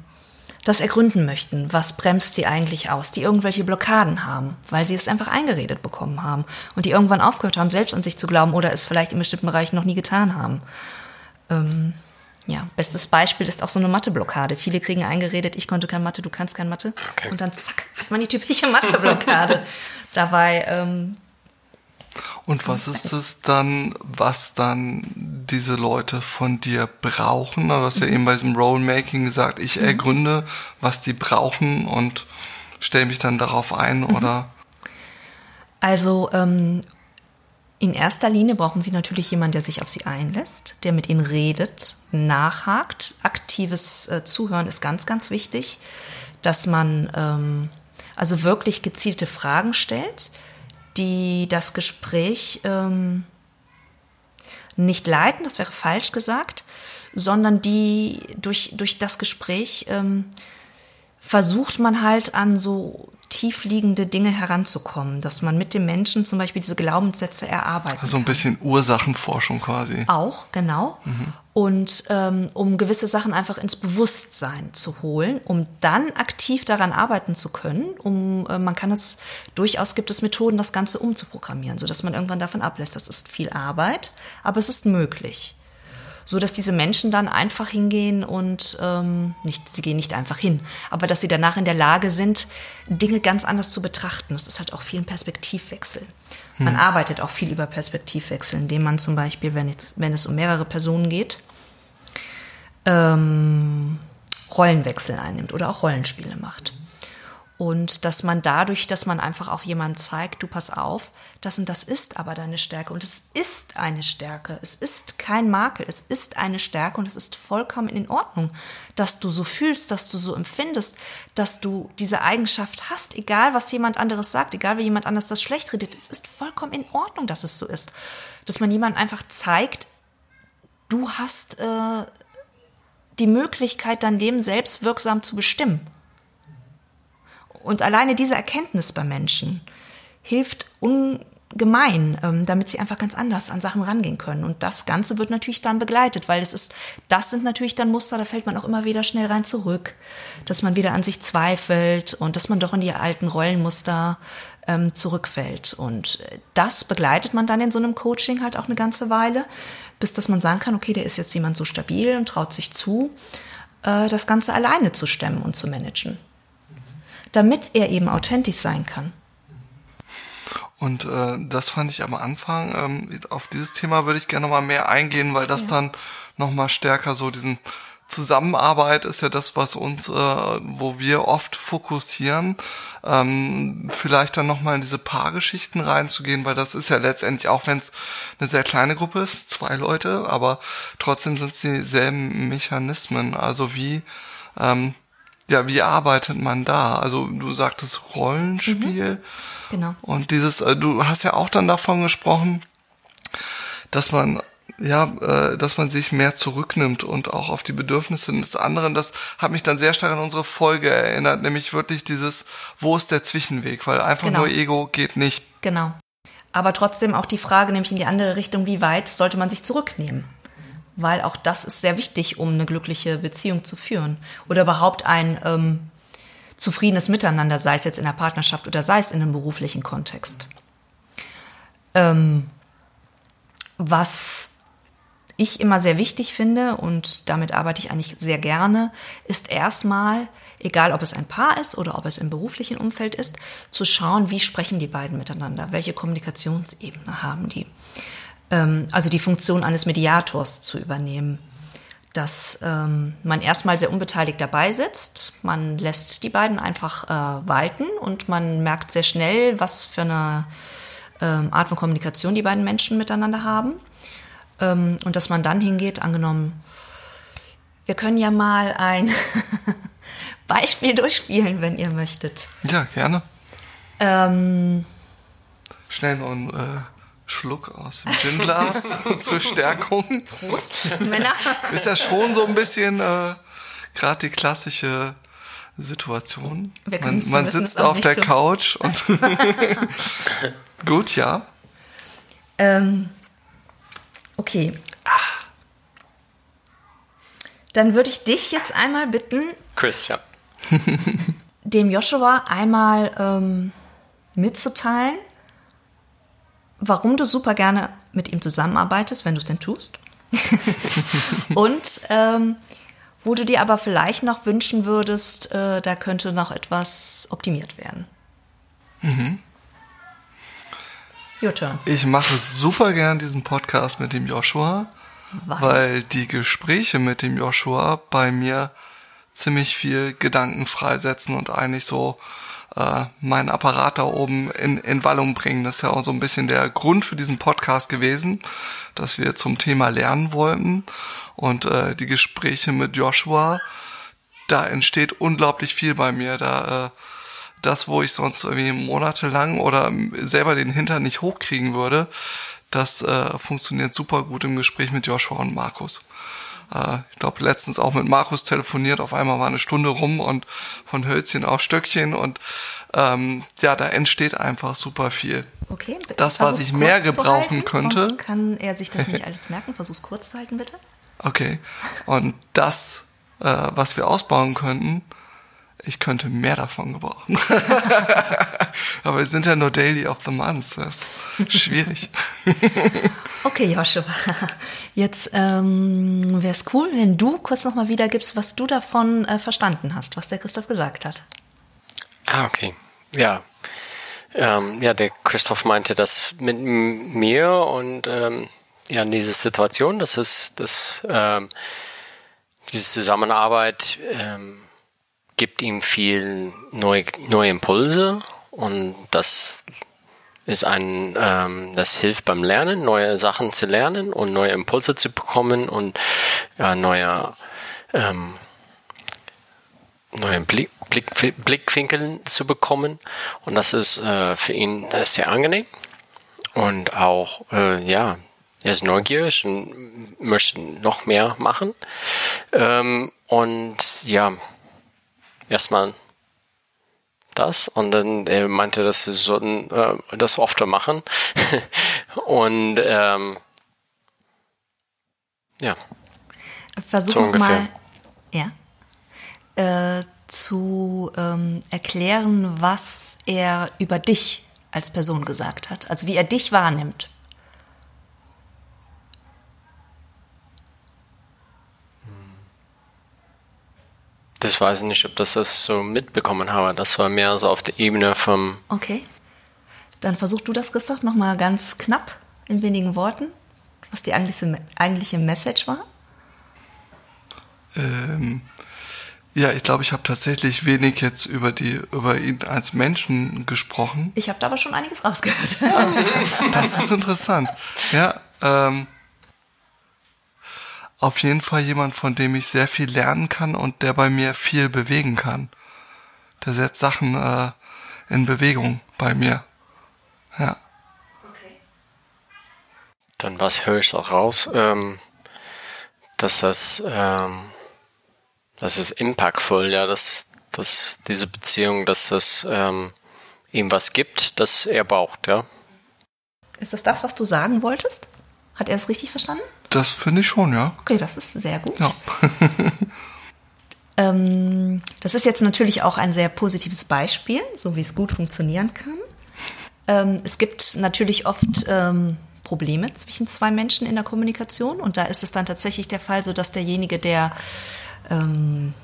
das ergründen möchten. Was bremst sie eigentlich aus? Die irgendwelche Blockaden haben, weil sie es einfach eingeredet bekommen haben und die irgendwann aufgehört haben, selbst an sich zu glauben oder es vielleicht in bestimmten Bereichen noch nie getan haben. Ähm, ja, bestes Beispiel ist auch so eine Matheblockade. Viele kriegen eingeredet, ich konnte kein Mathe, du kannst kein Mathe. Okay. Und dann zack, hat man die typische Matheblockade. Dabei. Ähm, und was ist es dann, was dann diese Leute von dir brauchen? Du hast ja mhm. eben bei diesem Role-Making gesagt, ich mhm. ergründe, was die brauchen und stelle mich dann darauf ein, mhm. oder? Also, ähm, in erster Linie brauchen Sie natürlich jemanden, der sich auf Sie einlässt, der mit Ihnen redet, nachhakt. Aktives äh, Zuhören ist ganz, ganz wichtig, dass man ähm, also wirklich gezielte Fragen stellt, die das Gespräch ähm, nicht leiten, das wäre falsch gesagt, sondern die durch, durch das Gespräch ähm, versucht man halt an so tiefliegende Dinge heranzukommen, dass man mit dem Menschen zum Beispiel diese Glaubenssätze erarbeitet. Also ein bisschen Ursachenforschung quasi. Auch, genau. Mhm. Und ähm, um gewisse Sachen einfach ins Bewusstsein zu holen, um dann aktiv daran arbeiten zu können, um äh, man kann es durchaus gibt es Methoden, das Ganze umzuprogrammieren, sodass man irgendwann davon ablässt. Das ist viel Arbeit, aber es ist möglich so dass diese Menschen dann einfach hingehen und ähm, nicht, sie gehen nicht einfach hin, aber dass sie danach in der Lage sind, Dinge ganz anders zu betrachten. Das ist halt auch viel ein Perspektivwechsel. Hm. Man arbeitet auch viel über Perspektivwechsel, indem man zum Beispiel, wenn es, wenn es um mehrere Personen geht, ähm, Rollenwechsel einnimmt oder auch Rollenspiele macht. Und dass man dadurch, dass man einfach auch jemandem zeigt, du pass auf, das und das ist aber deine Stärke. Und es ist eine Stärke. Es ist kein Makel. Es ist eine Stärke und es ist vollkommen in Ordnung, dass du so fühlst, dass du so empfindest, dass du diese Eigenschaft hast, egal was jemand anderes sagt, egal wie jemand anders das schlecht redet. Es ist vollkommen in Ordnung, dass es so ist. Dass man jemandem einfach zeigt, du hast äh, die Möglichkeit, dein Leben selbst wirksam zu bestimmen. Und alleine diese Erkenntnis bei Menschen hilft ungemein, ähm, damit sie einfach ganz anders an Sachen rangehen können. Und das Ganze wird natürlich dann begleitet, weil es ist, das sind natürlich dann Muster, da fällt man auch immer wieder schnell rein zurück, dass man wieder an sich zweifelt und dass man doch in die alten Rollenmuster ähm, zurückfällt. Und das begleitet man dann in so einem Coaching halt auch eine ganze Weile, bis dass man sagen kann, okay, der ist jetzt jemand so stabil und traut sich zu, äh, das Ganze alleine zu stemmen und zu managen damit er eben authentisch sein kann. Und äh, das fand ich am Anfang, ähm, auf dieses Thema würde ich gerne noch mal mehr eingehen, weil das ja. dann noch mal stärker so diesen Zusammenarbeit ist ja das, was uns, äh, wo wir oft fokussieren, ähm, vielleicht dann nochmal in diese Paargeschichten reinzugehen, weil das ist ja letztendlich, auch wenn es eine sehr kleine Gruppe ist, zwei Leute, aber trotzdem sind es dieselben Mechanismen. Also wie ähm, ja, wie arbeitet man da? Also du sagtest Rollenspiel. Mhm. Genau. Und dieses, äh, du hast ja auch dann davon gesprochen, dass man ja, äh, dass man sich mehr zurücknimmt und auch auf die Bedürfnisse des anderen. Das hat mich dann sehr stark an unsere Folge erinnert, nämlich wirklich dieses, wo ist der Zwischenweg? Weil einfach genau. nur Ego geht nicht. Genau. Aber trotzdem auch die Frage, nämlich in die andere Richtung, wie weit sollte man sich zurücknehmen? Weil auch das ist sehr wichtig, um eine glückliche Beziehung zu führen. Oder überhaupt ein ähm, zufriedenes Miteinander, sei es jetzt in der Partnerschaft oder sei es in einem beruflichen Kontext. Ähm, was ich immer sehr wichtig finde, und damit arbeite ich eigentlich sehr gerne, ist erstmal, egal ob es ein Paar ist oder ob es im beruflichen Umfeld ist, zu schauen, wie sprechen die beiden miteinander, welche Kommunikationsebene haben die. Ähm, also die Funktion eines Mediators zu übernehmen. Dass ähm, man erstmal sehr unbeteiligt dabei sitzt, man lässt die beiden einfach äh, walten und man merkt sehr schnell, was für eine ähm, Art von Kommunikation die beiden Menschen miteinander haben ähm, und dass man dann hingeht, angenommen, wir können ja mal ein Beispiel durchspielen, wenn ihr möchtet. Ja, gerne. Ähm, Schnell einen äh, Schluck aus dem Ginglas zur Stärkung. Prost, Männer. Ist ja schon so ein bisschen äh, gerade die klassische Situation. Man, man sitzt auf der Couch und gut, ja. Ähm, Okay. Dann würde ich dich jetzt einmal bitten. Chris, ja. dem Joshua einmal ähm, mitzuteilen, warum du super gerne mit ihm zusammenarbeitest, wenn du es denn tust. Und ähm, wo du dir aber vielleicht noch wünschen würdest, äh, da könnte noch etwas optimiert werden. Mhm. Your turn. Ich mache super gern diesen Podcast mit dem Joshua, weil, weil die Gespräche mit dem Joshua bei mir ziemlich viel Gedanken freisetzen und eigentlich so äh, meinen Apparat da oben in, in Wallung bringen. Das ist ja auch so ein bisschen der Grund für diesen Podcast gewesen, dass wir zum Thema lernen wollten. Und äh, die Gespräche mit Joshua, da entsteht unglaublich viel bei mir. Da äh, das, wo ich sonst irgendwie monatelang oder selber den Hintern nicht hochkriegen würde, das äh, funktioniert super gut im Gespräch mit Joshua und Markus. Äh, ich glaube, letztens auch mit Markus telefoniert, auf einmal war eine Stunde rum und von Hölzchen auf Stöckchen und ähm, ja, da entsteht einfach super viel. Okay, das, was ich mehr gebrauchen halten, könnte. Sonst kann er sich das nicht alles merken. Versuch's kurz zu halten, bitte. Okay. Und das, äh, was wir ausbauen könnten, ich könnte mehr davon gebrauchen. Aber wir sind ja nur Daily of the Month. Das ist schwierig. okay, Joshua. Jetzt ähm, wäre es cool, wenn du kurz nochmal wiedergibst, was du davon äh, verstanden hast, was der Christoph gesagt hat. Ah, okay. Ja. Ähm, ja, der Christoph meinte das mit mir und ähm, ja, in dieser Situation, das ist das, ähm, diese Zusammenarbeit ähm, gibt ihm viel neue, neue Impulse und das ist ein, ähm, das hilft beim Lernen, neue Sachen zu lernen und neue Impulse zu bekommen und ja, neue, ähm, neue Blick, Blick, Blickwinkel zu bekommen. Und das ist äh, für ihn sehr angenehm. Und auch, äh, ja, er ist neugierig und möchte noch mehr machen. Ähm, und ja, erstmal das und dann er meinte, dass sie sollten äh, das öfter machen und ähm, ja. Versuch so mal, ja, äh, zu ähm, erklären, was er über dich als Person gesagt hat, also wie er dich wahrnimmt. Das weiß ich nicht, ob das das so mitbekommen habe. Das war mehr so auf der Ebene vom. Okay. Dann versuch du das, Christoph, nochmal ganz knapp in wenigen Worten, was die eigentliche, eigentliche Message war. Ähm, ja, ich glaube, ich habe tatsächlich wenig jetzt über die über ihn als Menschen gesprochen. Ich habe da aber schon einiges rausgehört. das ist interessant. Ja, ähm, auf jeden Fall jemand, von dem ich sehr viel lernen kann und der bei mir viel bewegen kann. Der setzt Sachen äh, in Bewegung bei mir. Ja. dann was höre ich auch raus, ähm, dass das, ähm, das ist impactvoll, ja, dass, dass diese Beziehung, dass das ähm, ihm was gibt, das er braucht, ja. Ist das das, was du sagen wolltest? Hat er es richtig verstanden? Das finde ich schon, ja. Okay, das ist sehr gut. Ja. ähm, das ist jetzt natürlich auch ein sehr positives Beispiel, so wie es gut funktionieren kann. Ähm, es gibt natürlich oft ähm, Probleme zwischen zwei Menschen in der Kommunikation und da ist es dann tatsächlich der Fall, so dass derjenige, der ähm,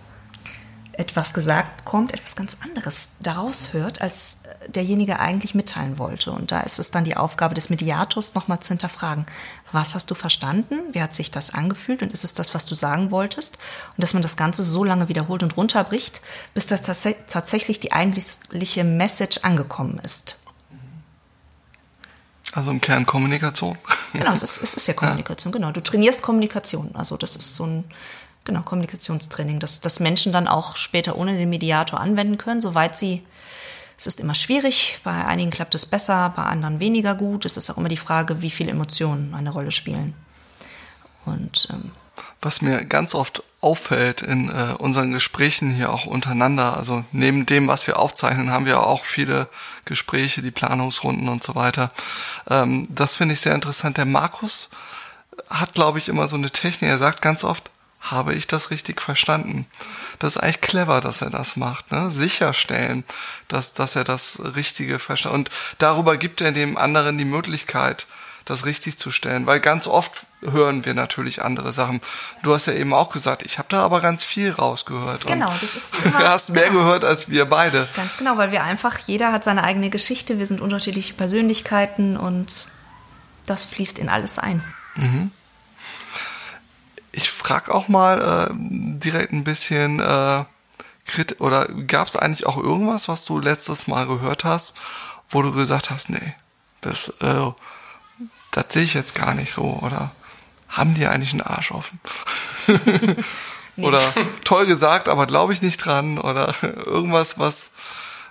etwas gesagt bekommt, etwas ganz anderes daraus hört, als derjenige eigentlich mitteilen wollte. Und da ist es dann die Aufgabe des Mediators, nochmal zu hinterfragen, was hast du verstanden, wie hat sich das angefühlt und ist es das, was du sagen wolltest? Und dass man das Ganze so lange wiederholt und runterbricht, bis das tats tatsächlich die eigentliche Message angekommen ist. Also im Kern Kommunikation. Genau, es ist, es ist ja Kommunikation, ja. genau. Du trainierst Kommunikation. Also das ist so ein genau, Kommunikationstraining, dass, dass Menschen dann auch später ohne den Mediator anwenden können, soweit sie es ist immer schwierig, bei einigen klappt es besser, bei anderen weniger gut. Es ist auch immer die Frage, wie viele Emotionen eine Rolle spielen. Und ähm, was mir ganz oft auffällt in äh, unseren Gesprächen hier auch untereinander, also neben dem, was wir aufzeichnen, haben wir auch viele Gespräche, die Planungsrunden und so weiter. Ähm, das finde ich sehr interessant. Der Markus hat, glaube ich, immer so eine Technik. Er sagt ganz oft, habe ich das richtig verstanden? Das ist eigentlich clever, dass er das macht, ne? Sicherstellen, dass, dass er das Richtige verstanden. Und darüber gibt er dem anderen die Möglichkeit, das richtig zu stellen, weil ganz oft hören wir natürlich andere Sachen. Du hast ja eben auch gesagt, ich habe da aber ganz viel rausgehört. Genau, das ist. Du hast mehr gehört als wir beide. Ganz genau, weil wir einfach, jeder hat seine eigene Geschichte, wir sind unterschiedliche Persönlichkeiten und das fließt in alles ein. Mhm. Ich frage auch mal äh, direkt ein bisschen, äh, oder gab es eigentlich auch irgendwas, was du letztes Mal gehört hast, wo du gesagt hast, nee, das, äh, das sehe ich jetzt gar nicht so, oder haben die eigentlich einen Arsch offen? Oder toll gesagt, aber glaube ich nicht dran, oder irgendwas, was,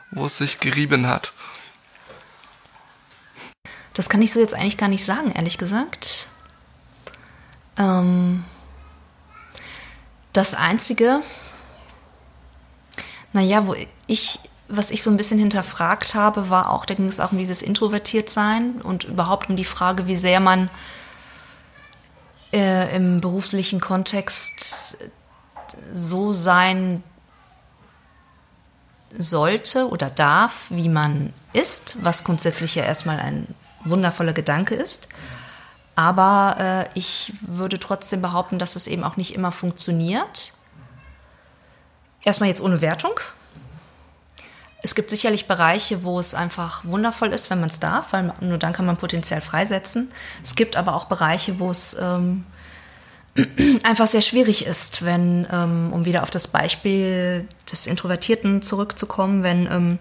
wo es sich gerieben hat. Das kann ich so jetzt eigentlich gar nicht sagen, ehrlich gesagt. Ähm, das Einzige, naja, wo ich, was ich so ein bisschen hinterfragt habe, war auch, da ging es auch um dieses Introvertiertsein und überhaupt um die Frage, wie sehr man äh, im beruflichen Kontext so sein sollte oder darf, wie man ist, was grundsätzlich ja erstmal ein wundervoller Gedanke ist. Aber äh, ich würde trotzdem behaupten, dass es eben auch nicht immer funktioniert. Erstmal jetzt ohne Wertung. Es gibt sicherlich Bereiche, wo es einfach wundervoll ist, wenn man es darf, weil nur dann kann man potenziell freisetzen. Es gibt aber auch Bereiche, wo es ähm, einfach sehr schwierig ist, wenn, ähm, um wieder auf das Beispiel des Introvertierten zurückzukommen, wenn ähm,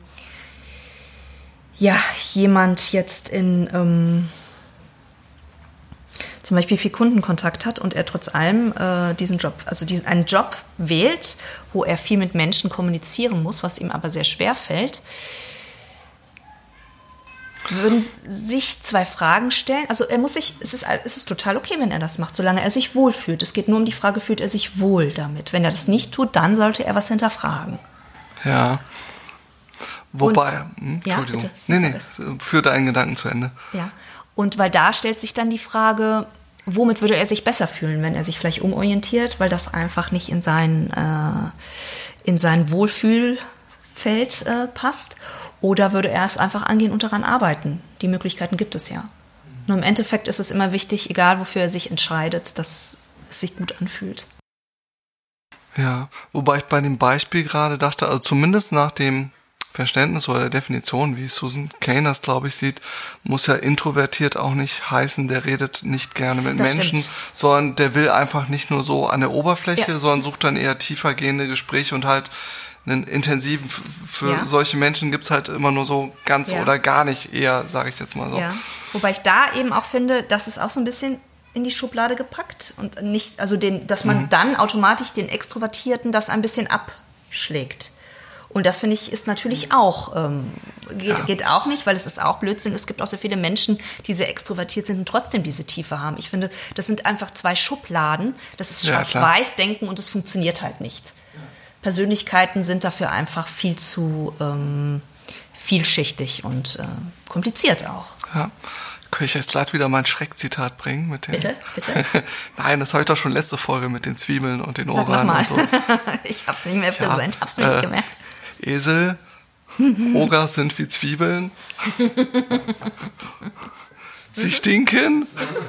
ja jemand jetzt in ähm, zum Beispiel viel Kundenkontakt hat und er trotz allem äh, diesen Job, also diesen, einen Job wählt, wo er viel mit Menschen kommunizieren muss, was ihm aber sehr schwer fällt, würden sich zwei Fragen stellen. Also er muss sich, es ist, es ist total okay, wenn er das macht, solange er sich wohlfühlt. Es geht nur um die Frage, fühlt er sich wohl damit? Wenn er das nicht tut, dann sollte er was hinterfragen. Ja. Wobei, Und, hm, Entschuldigung. Ja, nee, nee, führ deinen Gedanken zu Ende. Ja. Und weil da stellt sich dann die Frage, womit würde er sich besser fühlen, wenn er sich vielleicht umorientiert, weil das einfach nicht in sein, äh, in sein Wohlfühlfeld äh, passt? Oder würde er es einfach angehen und daran arbeiten? Die Möglichkeiten gibt es ja. Nur im Endeffekt ist es immer wichtig, egal wofür er sich entscheidet, dass es sich gut anfühlt. Ja, wobei ich bei dem Beispiel gerade dachte, also zumindest nach dem Verständnis oder der Definition, wie Susan Kane das, glaube ich, sieht, muss ja introvertiert auch nicht heißen, der redet nicht gerne mit das Menschen, stimmt. sondern der will einfach nicht nur so an der Oberfläche, ja. sondern sucht dann eher tiefer gehende Gespräche und halt einen intensiven, für ja. solche Menschen gibt's halt immer nur so ganz ja. oder gar nicht eher, sage ich jetzt mal so. Ja. Wobei ich da eben auch finde, das ist auch so ein bisschen in die Schublade gepackt und nicht, also den, dass man mhm. dann automatisch den Extrovertierten das ein bisschen abschlägt. Und das finde ich ist natürlich auch ähm, geht, ja. geht auch nicht, weil es ist auch Blödsinn. Es gibt auch sehr viele Menschen, die sehr extrovertiert sind und trotzdem diese Tiefe haben. Ich finde, das sind einfach zwei Schubladen. Das ist schwarz-weiß-denken und es funktioniert halt nicht. Persönlichkeiten sind dafür einfach viel zu ähm, vielschichtig und äh, kompliziert auch. Ja. Könnte ich jetzt glatt wieder mein Schreckzitat bringen mit den. Bitte, bitte. Nein, das habe ich doch schon letzte Folge mit den Zwiebeln und den Ohren und so. ich hab's nicht mehr präsent, ja, hab's nicht äh, gemerkt. Esel, Oger sind wie Zwiebeln. Sie stinken?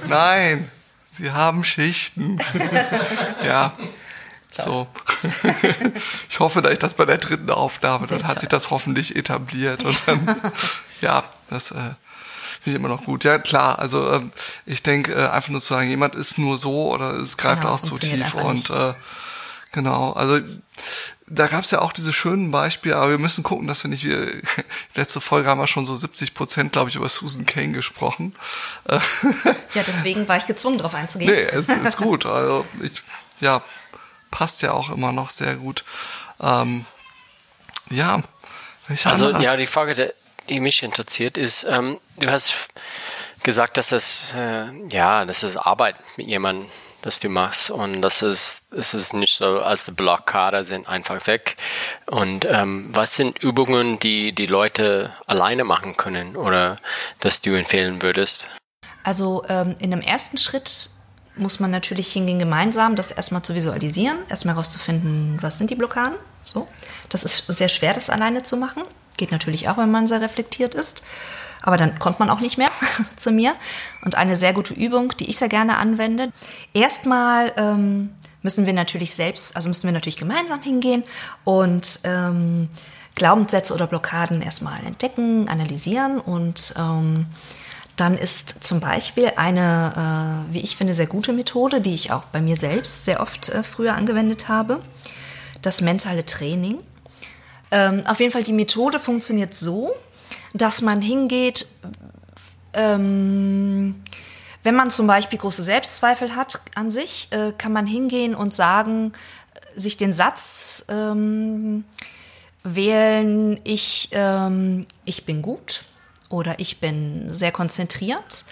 Nein, sie haben Schichten. ja. So. ich hoffe, dass ich das bei der dritten Aufnahme, dann hat sich das hoffentlich etabliert und dann, ja, das äh, finde ich immer noch gut. Ja, klar, also ähm, ich denke, äh, einfach nur zu sagen, jemand ist nur so oder es greift genau, auch zu tief und äh, genau, also da gab es ja auch diese schönen Beispiele, aber wir müssen gucken, dass wir nicht, wir, letzte Folge haben wir schon so 70 Prozent, glaube ich, über Susan Kane gesprochen. ja, deswegen war ich gezwungen, darauf einzugehen. Nee, es ist gut. Also ich, ja, passt ja auch immer noch sehr gut. Ähm, ja, also ja, die Frage, die mich interessiert, ist, ähm, du hast gesagt, dass das äh, ja, das ist Arbeit mit jemandem, das du machst und das ist, es ist nicht so, als die Blockade sind einfach weg. Und ähm, was sind Übungen, die die Leute alleine machen können oder dass du empfehlen würdest? Also ähm, in dem ersten Schritt muss man natürlich hingehen, gemeinsam das erstmal zu visualisieren, erstmal herauszufinden, was sind die Blockaden. So. Das ist sehr schwer, das alleine zu machen. Geht natürlich auch, wenn man sehr reflektiert ist. Aber dann kommt man auch nicht mehr zu mir. Und eine sehr gute Übung, die ich sehr gerne anwende. Erstmal ähm, müssen wir natürlich selbst, also müssen wir natürlich gemeinsam hingehen und ähm, Glaubenssätze oder Blockaden erstmal entdecken, analysieren und ähm, dann ist zum Beispiel eine, äh, wie ich finde, sehr gute Methode, die ich auch bei mir selbst sehr oft äh, früher angewendet habe, das mentale Training. Ähm, auf jeden Fall, die Methode funktioniert so, dass man hingeht, ähm, wenn man zum Beispiel große Selbstzweifel hat an sich, äh, kann man hingehen und sagen, sich den Satz ähm, wählen, ich, ähm, ich bin gut oder ich bin sehr konzentriert.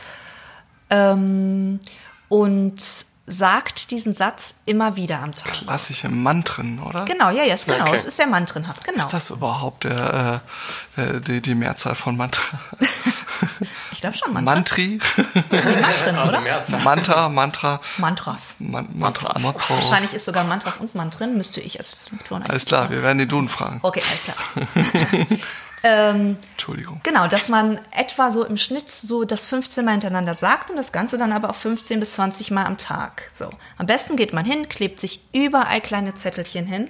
Ähm, und sagt diesen Satz immer wieder am Tag. Klassische Mantren, oder? Genau, ja, ja, genau. Okay. Es ist sehr mantrenhaft, genau. Ist das überhaupt der, äh, die, die Mehrzahl von Mantra? ich glaube schon, Mantra. Mantri. Die Mantren, oder? Mantra, Mantra. Mantras. Man, Mantra, Mantras. Wahrscheinlich ist sogar Mantras und Mantren, müsste ich als Ton Alles klar, wir werden die Duden fragen. Okay, alles klar. Ähm, Entschuldigung. Genau, dass man etwa so im Schnitt so das 15 Mal hintereinander sagt und das Ganze dann aber auch 15 bis 20 Mal am Tag. So. Am besten geht man hin, klebt sich überall kleine Zettelchen hin.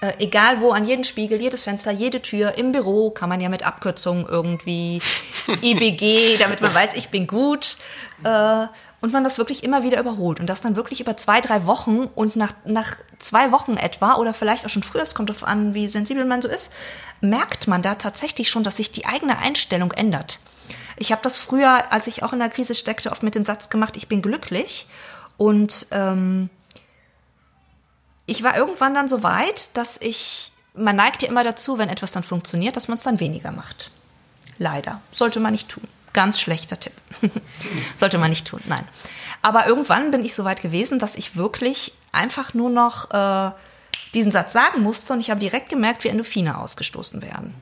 Äh, egal wo, an jeden Spiegel, jedes Fenster, jede Tür, im Büro kann man ja mit Abkürzungen irgendwie IBG, damit man weiß, ich bin gut. Äh, und man das wirklich immer wieder überholt und das dann wirklich über zwei, drei Wochen und nach, nach zwei Wochen etwa oder vielleicht auch schon früher, es kommt darauf an, wie sensibel man so ist, merkt man da tatsächlich schon, dass sich die eigene Einstellung ändert. Ich habe das früher, als ich auch in der Krise steckte, oft mit dem Satz gemacht, ich bin glücklich. Und ähm, ich war irgendwann dann so weit, dass ich, man neigt ja immer dazu, wenn etwas dann funktioniert, dass man es dann weniger macht. Leider. Sollte man nicht tun. Ganz schlechter Tipp. Sollte man nicht tun, nein. Aber irgendwann bin ich so weit gewesen, dass ich wirklich einfach nur noch äh, diesen Satz sagen musste und ich habe direkt gemerkt, wie Endorphine ausgestoßen werden.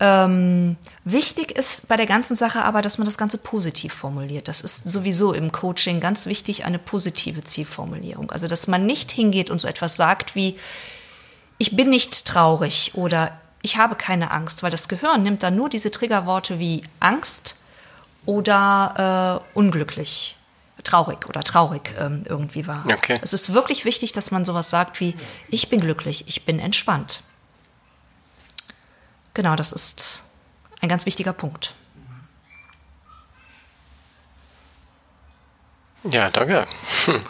Ähm, wichtig ist bei der ganzen Sache aber, dass man das Ganze positiv formuliert. Das ist sowieso im Coaching ganz wichtig, eine positive Zielformulierung. Also, dass man nicht hingeht und so etwas sagt wie, ich bin nicht traurig oder ich habe keine Angst, weil das Gehirn nimmt dann nur diese Triggerworte wie Angst oder äh, unglücklich traurig oder traurig ähm, irgendwie war. Okay. Es ist wirklich wichtig, dass man sowas sagt wie, ich bin glücklich, ich bin entspannt. Genau, das ist ein ganz wichtiger Punkt. Ja, danke. Hm.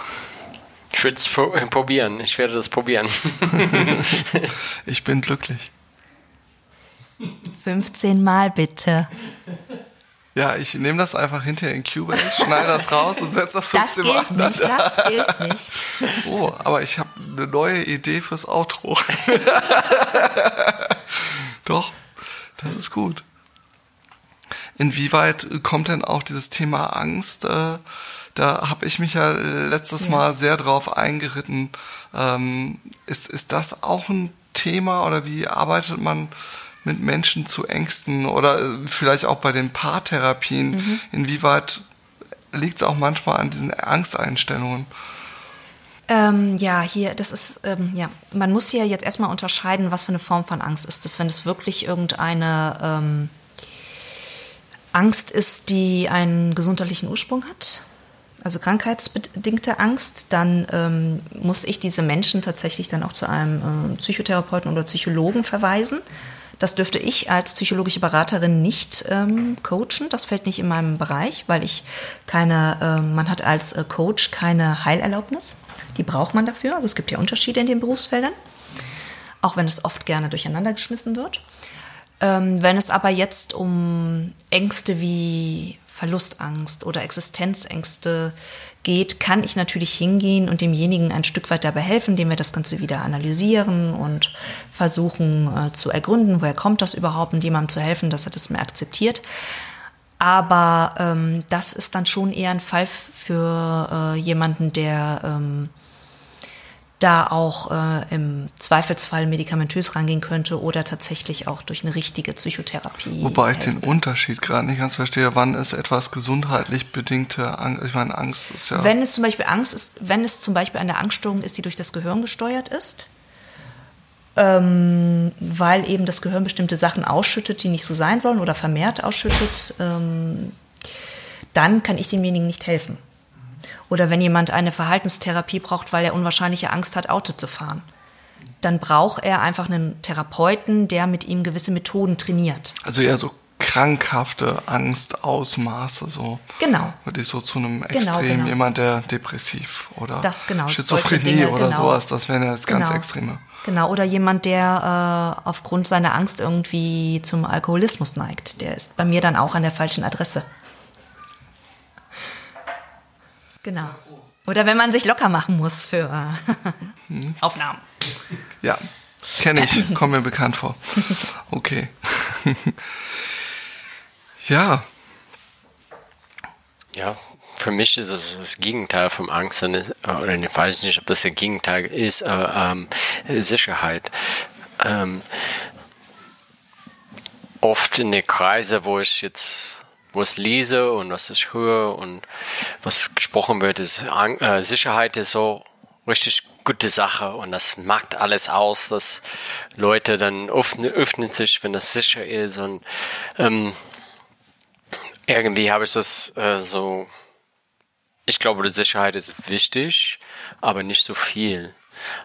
Ich würde es probieren. Ich werde das probieren. ich bin glücklich. 15 Mal bitte. Ja, ich nehme das einfach hinterher in Cubase, schneide das raus und setze das 15 das Mal an. Nicht, das gilt nicht. Oh, aber ich habe eine neue Idee fürs Outro. Doch, Das ist gut. Inwieweit kommt denn auch dieses Thema Angst? Äh, da habe ich mich ja letztes ja. Mal sehr drauf eingeritten. Ähm, ist, ist das auch ein Thema oder wie arbeitet man mit Menschen zu Ängsten oder äh, vielleicht auch bei den Paartherapien? Mhm. Inwieweit liegt es auch manchmal an diesen Angsteinstellungen? Ähm, ja, hier, das ist, ähm, ja, man muss hier jetzt erstmal unterscheiden, was für eine Form von Angst ist das. Wenn es wirklich irgendeine ähm, Angst ist, die einen gesundheitlichen Ursprung hat, also krankheitsbedingte Angst, dann ähm, muss ich diese Menschen tatsächlich dann auch zu einem äh, Psychotherapeuten oder Psychologen verweisen. Das dürfte ich als psychologische Beraterin nicht ähm, coachen. Das fällt nicht in meinem Bereich, weil ich keine, äh, man hat als äh, Coach keine Heilerlaubnis. Die braucht man dafür. Also es gibt ja Unterschiede in den Berufsfeldern, auch wenn es oft gerne durcheinander geschmissen wird. Ähm, wenn es aber jetzt um Ängste wie Verlustangst oder Existenzängste geht, kann ich natürlich hingehen und demjenigen ein Stück weit dabei helfen, indem wir das Ganze wieder analysieren und versuchen äh, zu ergründen, woher kommt das überhaupt und jemandem zu helfen, dass er das mehr akzeptiert. Aber ähm, das ist dann schon eher ein Fall für äh, jemanden, der ähm, da auch äh, im Zweifelsfall medikamentös rangehen könnte oder tatsächlich auch durch eine richtige Psychotherapie. Wobei ich den Unterschied gerade nicht ganz verstehe, wann ist etwas gesundheitlich bedingte Angst? Ich meine, Angst ist ja. Wenn es zum Beispiel Angst ist, wenn es zum Beispiel eine Angststörung ist, die durch das Gehirn gesteuert ist, ähm, weil eben das Gehirn bestimmte Sachen ausschüttet, die nicht so sein sollen oder vermehrt ausschüttet, ähm, dann kann ich demjenigen nicht helfen. Oder wenn jemand eine Verhaltenstherapie braucht, weil er unwahrscheinliche Angst hat, Auto zu fahren, dann braucht er einfach einen Therapeuten, der mit ihm gewisse Methoden trainiert. Also eher so krankhafte Angstausmaße, so. Genau. Würde ich so zu einem genau, Extrem, genau, genau. jemand, der depressiv oder das, genau, Schizophrenie Dinge, oder genau. sowas, das wären ja jetzt ganz genau. Extreme. Genau, oder jemand, der äh, aufgrund seiner Angst irgendwie zum Alkoholismus neigt. Der ist bei mir dann auch an der falschen Adresse. Genau. Oder wenn man sich locker machen muss für äh, Aufnahmen. Ja, kenne ich, kommt mir bekannt vor. Okay. ja. Ja, für mich ist es das Gegenteil vom Angst, oder ich weiß nicht, ob das das Gegenteil ist, aber ähm, Sicherheit. Ähm, oft in den Kreise, wo ich jetzt ich lese und was ich höre und was gesprochen wird, ist äh, Sicherheit ist so richtig gute Sache und das macht alles aus, dass Leute dann öffnen, öffnen sich, wenn das sicher ist und ähm, irgendwie habe ich das äh, so, ich glaube, die Sicherheit ist wichtig, aber nicht so viel.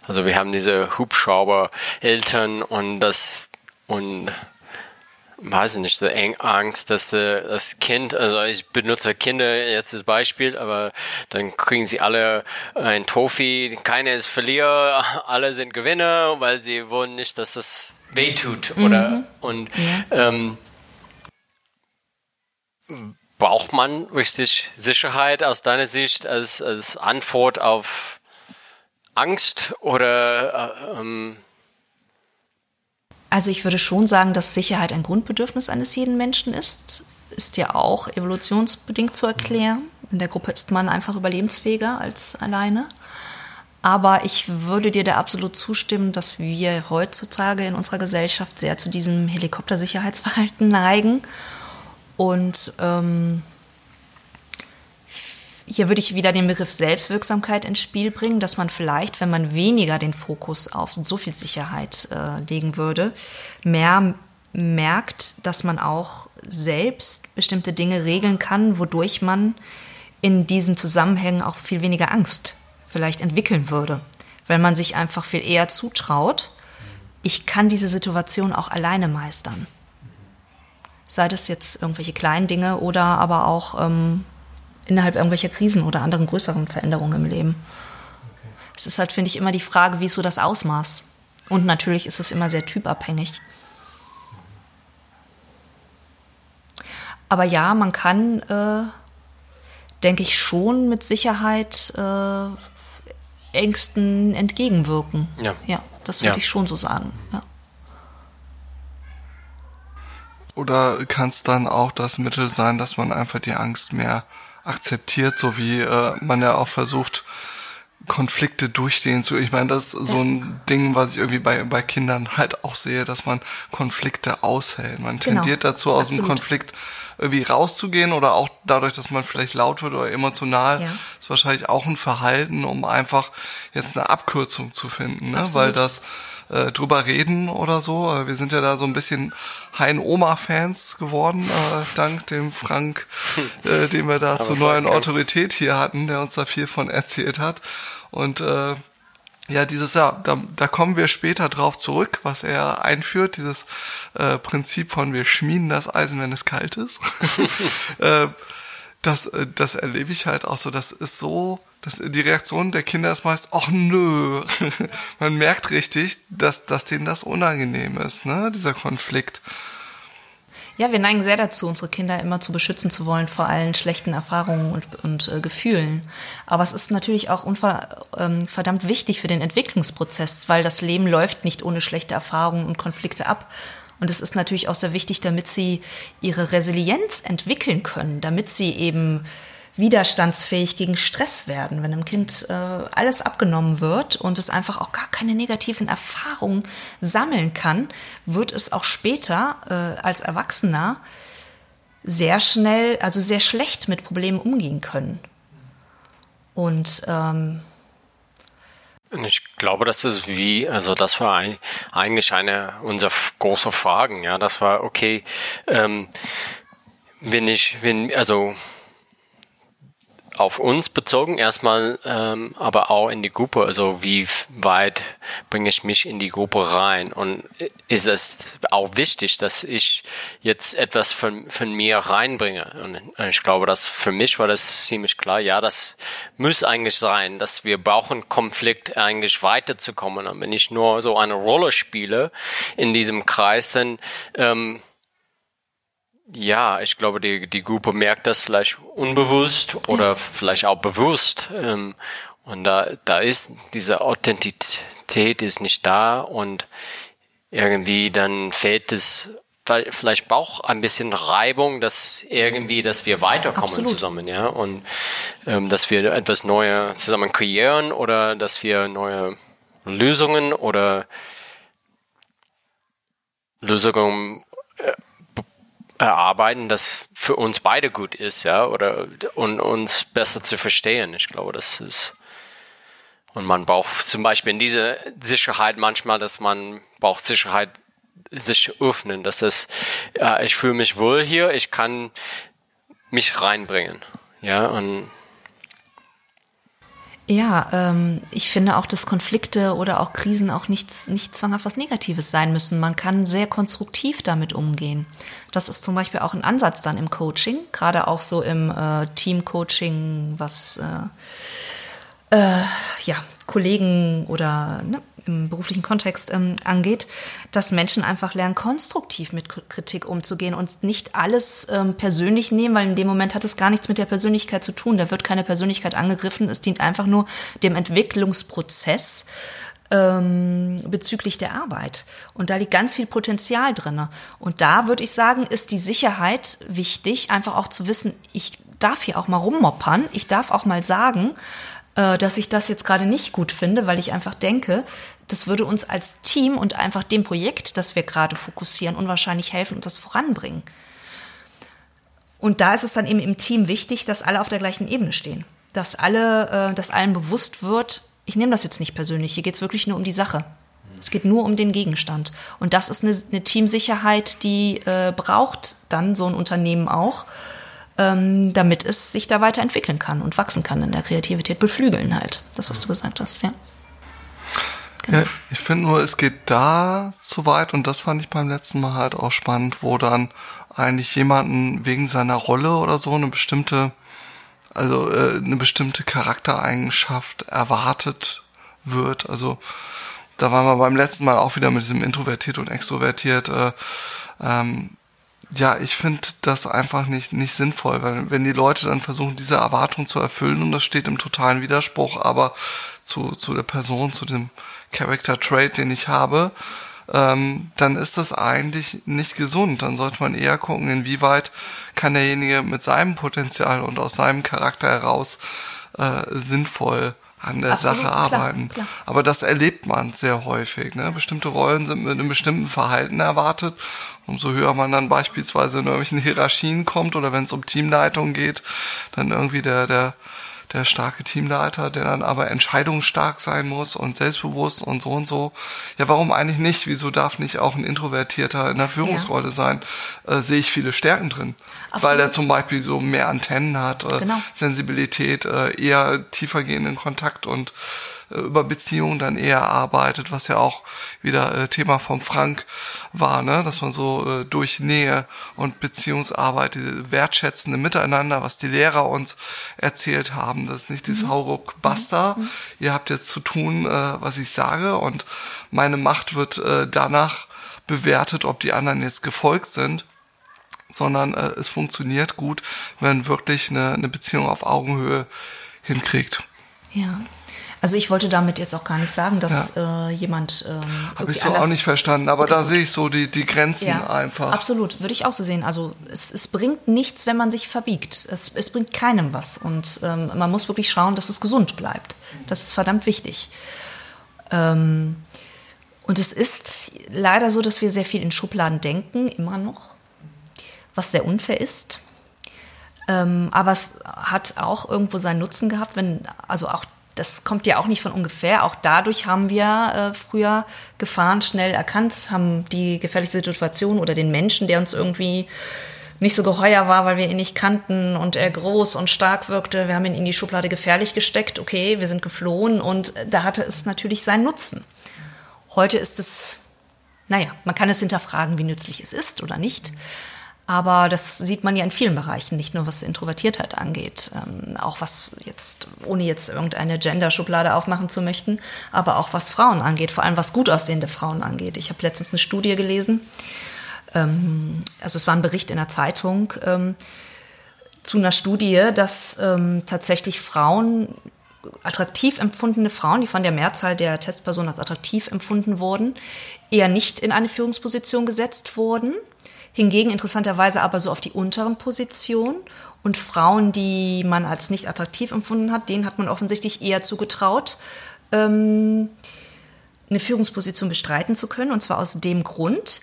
Also wir haben diese Hubschrauber-Eltern und das und weiß ich nicht, die Angst, dass das Kind, also ich benutze Kinder jetzt als Beispiel, aber dann kriegen sie alle ein Trophy, keiner ist Verlierer, alle sind Gewinner, weil sie wollen nicht, dass das wehtut, oder? Mhm. Und ja. ähm, braucht man richtig Sicherheit aus deiner Sicht als, als Antwort auf Angst oder äh, ähm, also ich würde schon sagen, dass Sicherheit ein Grundbedürfnis eines jeden Menschen ist. Ist ja auch evolutionsbedingt zu erklären. In der Gruppe ist man einfach überlebensfähiger als alleine. Aber ich würde dir da absolut zustimmen, dass wir heutzutage in unserer Gesellschaft sehr zu diesem Helikoptersicherheitsverhalten neigen. Und ähm, hier würde ich wieder den Begriff Selbstwirksamkeit ins Spiel bringen, dass man vielleicht, wenn man weniger den Fokus auf so viel Sicherheit äh, legen würde, mehr merkt, dass man auch selbst bestimmte Dinge regeln kann, wodurch man in diesen Zusammenhängen auch viel weniger Angst vielleicht entwickeln würde, weil man sich einfach viel eher zutraut, ich kann diese Situation auch alleine meistern. Sei das jetzt irgendwelche kleinen Dinge oder aber auch ähm, innerhalb irgendwelcher Krisen oder anderen größeren Veränderungen im Leben. Okay. Es ist halt, finde ich, immer die Frage, wie ist so das Ausmaß? Und natürlich ist es immer sehr typabhängig. Aber ja, man kann, äh, denke ich, schon mit Sicherheit äh, Ängsten entgegenwirken. Ja. Ja, das würde ja. ich schon so sagen. Ja. Oder kann es dann auch das Mittel sein, dass man einfach die Angst mehr akzeptiert, so wie äh, man ja auch versucht, Konflikte durchstehen zu. Ich meine, das ist so ein Ding, was ich irgendwie bei, bei Kindern halt auch sehe, dass man Konflikte aushält. Man genau. tendiert dazu, aus Absolut. dem Konflikt irgendwie rauszugehen oder auch dadurch, dass man vielleicht laut wird oder emotional, ja. ist wahrscheinlich auch ein Verhalten, um einfach jetzt eine Abkürzung zu finden, ne? weil das äh, drüber reden oder so. Äh, wir sind ja da so ein bisschen Hein-Oma-Fans geworden, äh, dank dem Frank, äh, den wir da zur neuen Autorität hier hatten, der uns da viel von erzählt hat. Und äh, ja, dieses Jahr, da, da kommen wir später drauf zurück, was er einführt, dieses äh, Prinzip von wir schmieden das Eisen, wenn es kalt ist. äh, das, äh, das erlebe ich halt auch so. Das ist so das, die Reaktion der Kinder ist meist, ach nö. Man merkt richtig, dass, dass denen das unangenehm ist, ne, dieser Konflikt. Ja, wir neigen sehr dazu, unsere Kinder immer zu beschützen zu wollen vor allen schlechten Erfahrungen und, und äh, Gefühlen. Aber es ist natürlich auch unver, ähm, verdammt wichtig für den Entwicklungsprozess, weil das Leben läuft nicht ohne schlechte Erfahrungen und Konflikte ab. Und es ist natürlich auch sehr wichtig, damit sie ihre Resilienz entwickeln können, damit sie eben widerstandsfähig gegen Stress werden. Wenn einem Kind äh, alles abgenommen wird und es einfach auch gar keine negativen Erfahrungen sammeln kann, wird es auch später äh, als Erwachsener sehr schnell, also sehr schlecht mit Problemen umgehen können. Und ähm, ich glaube, das ist wie, also das war ein, eigentlich eine unserer großen Fragen, ja. Das war, okay, ähm, wenn ich, wenn, also auf uns bezogen erstmal, ähm, aber auch in die Gruppe. Also wie weit bringe ich mich in die Gruppe rein? Und ist es auch wichtig, dass ich jetzt etwas von, von mir reinbringe? Und ich glaube, dass für mich war das ziemlich klar. Ja, das muss eigentlich sein, dass wir brauchen Konflikt eigentlich weiterzukommen. Und wenn ich nur so eine Rolle spiele in diesem Kreis, dann ähm, ja, ich glaube, die, die Gruppe merkt das vielleicht unbewusst oder vielleicht auch bewusst. Ähm, und da, da ist diese Authentizität ist nicht da und irgendwie dann fällt es vielleicht braucht ein bisschen Reibung, dass irgendwie, dass wir weiterkommen Absolut. zusammen, ja, und ähm, dass wir etwas Neues zusammen kreieren oder dass wir neue Lösungen oder Lösungen äh, erarbeiten, das für uns beide gut ist, ja, oder und uns besser zu verstehen. Ich glaube, das ist und man braucht zum Beispiel in dieser Sicherheit manchmal, dass man braucht Sicherheit sich öffnen, dass es, ja, ich fühle mich wohl hier, ich kann mich reinbringen, ja, und ja, ähm, ich finde auch, dass Konflikte oder auch Krisen auch nichts, nicht zwanghaft was Negatives sein müssen. Man kann sehr konstruktiv damit umgehen. Das ist zum Beispiel auch ein Ansatz dann im Coaching, gerade auch so im äh, Team-Coaching, was äh, äh, ja, Kollegen oder ne, im beruflichen Kontext ähm, angeht, dass Menschen einfach lernen, konstruktiv mit Kritik umzugehen und nicht alles ähm, persönlich nehmen, weil in dem Moment hat es gar nichts mit der Persönlichkeit zu tun. Da wird keine Persönlichkeit angegriffen. Es dient einfach nur dem Entwicklungsprozess ähm, bezüglich der Arbeit. Und da liegt ganz viel Potenzial drinne. Und da würde ich sagen, ist die Sicherheit wichtig, einfach auch zu wissen, ich darf hier auch mal rummoppern, ich darf auch mal sagen, äh, dass ich das jetzt gerade nicht gut finde, weil ich einfach denke, das würde uns als Team und einfach dem Projekt, das wir gerade fokussieren, unwahrscheinlich helfen und das voranbringen. Und da ist es dann eben im Team wichtig, dass alle auf der gleichen Ebene stehen. Dass alle, äh, dass allen bewusst wird, ich nehme das jetzt nicht persönlich, hier geht es wirklich nur um die Sache. Es geht nur um den Gegenstand. Und das ist eine, eine Teamsicherheit, die äh, braucht dann so ein Unternehmen auch ähm, damit es sich da weiterentwickeln kann und wachsen kann in der Kreativität, beflügeln halt. Das, was du gesagt hast, ja. Ja, ich finde nur, es geht da zu weit und das fand ich beim letzten Mal halt auch spannend, wo dann eigentlich jemanden wegen seiner Rolle oder so eine bestimmte, also äh, eine bestimmte Charaktereigenschaft erwartet wird. Also da waren wir beim letzten Mal auch wieder mit diesem introvertiert und extrovertiert. Äh, ähm, ja, ich finde das einfach nicht, nicht sinnvoll, weil wenn die Leute dann versuchen, diese Erwartung zu erfüllen und das steht im totalen Widerspruch, aber zu, zu der Person, zu dem Character Trait, den ich habe, ähm, dann ist das eigentlich nicht gesund. Dann sollte man eher gucken, inwieweit kann derjenige mit seinem Potenzial und aus seinem Charakter heraus äh, sinnvoll an der Absolut, Sache arbeiten. Klar, klar. Aber das erlebt man sehr häufig. Ne? Bestimmte Rollen sind mit einem bestimmten Verhalten erwartet. Umso höher man dann beispielsweise in irgendwelchen Hierarchien kommt oder wenn es um Teamleitung geht, dann irgendwie der, der der starke Teamleiter, der dann aber entscheidungsstark sein muss und selbstbewusst und so und so. Ja, warum eigentlich nicht? Wieso darf nicht auch ein Introvertierter in der Führungsrolle ja. sein? Äh, sehe ich viele Stärken drin. Absolut. Weil er zum Beispiel so mehr Antennen hat, äh, genau. Sensibilität, äh, eher tiefer gehenden Kontakt und über Beziehungen dann eher arbeitet, was ja auch wieder äh, Thema vom Frank war, ne? dass man so äh, durch Nähe und Beziehungsarbeit, diese wertschätzende Miteinander, was die Lehrer uns erzählt haben, das ist nicht dieses mhm. Hauruck Basta, mhm. ihr habt jetzt zu tun, äh, was ich sage und meine Macht wird danach bewertet, ob die anderen jetzt gefolgt sind sondern äh, es funktioniert gut, wenn wirklich eine, eine Beziehung auf Augenhöhe hinkriegt. Ja. Also ich wollte damit jetzt auch gar nicht sagen, dass ja. äh, jemand. Ähm, Habe ich so auch nicht verstanden, aber da sehe ich so die, die Grenzen ja, einfach. Absolut, würde ich auch so sehen. Also es, es bringt nichts, wenn man sich verbiegt. Es, es bringt keinem was. Und ähm, man muss wirklich schauen, dass es gesund bleibt. Das ist verdammt wichtig. Ähm, und es ist leider so, dass wir sehr viel in Schubladen denken, immer noch, was sehr unfair ist. Ähm, aber es hat auch irgendwo seinen Nutzen gehabt, wenn, also auch das kommt ja auch nicht von ungefähr. Auch dadurch haben wir äh, früher Gefahren schnell erkannt, haben die gefährliche Situation oder den Menschen, der uns irgendwie nicht so geheuer war, weil wir ihn nicht kannten und er groß und stark wirkte. Wir haben ihn in die Schublade gefährlich gesteckt. Okay, wir sind geflohen und da hatte es natürlich seinen Nutzen. Heute ist es, naja, man kann es hinterfragen, wie nützlich es ist oder nicht. Aber das sieht man ja in vielen Bereichen, nicht nur was Introvertiertheit angeht, ähm, auch was jetzt, ohne jetzt irgendeine Gender-Schublade aufmachen zu möchten, aber auch was Frauen angeht, vor allem was gut aussehende Frauen angeht. Ich habe letztens eine Studie gelesen, ähm, also es war ein Bericht in der Zeitung ähm, zu einer Studie, dass ähm, tatsächlich Frauen attraktiv empfundene Frauen, die von der Mehrzahl der Testpersonen als attraktiv empfunden wurden, eher nicht in eine Führungsposition gesetzt wurden Hingegen interessanterweise aber so auf die unteren Positionen und Frauen, die man als nicht attraktiv empfunden hat, denen hat man offensichtlich eher zugetraut, ähm, eine Führungsposition bestreiten zu können. Und zwar aus dem Grund,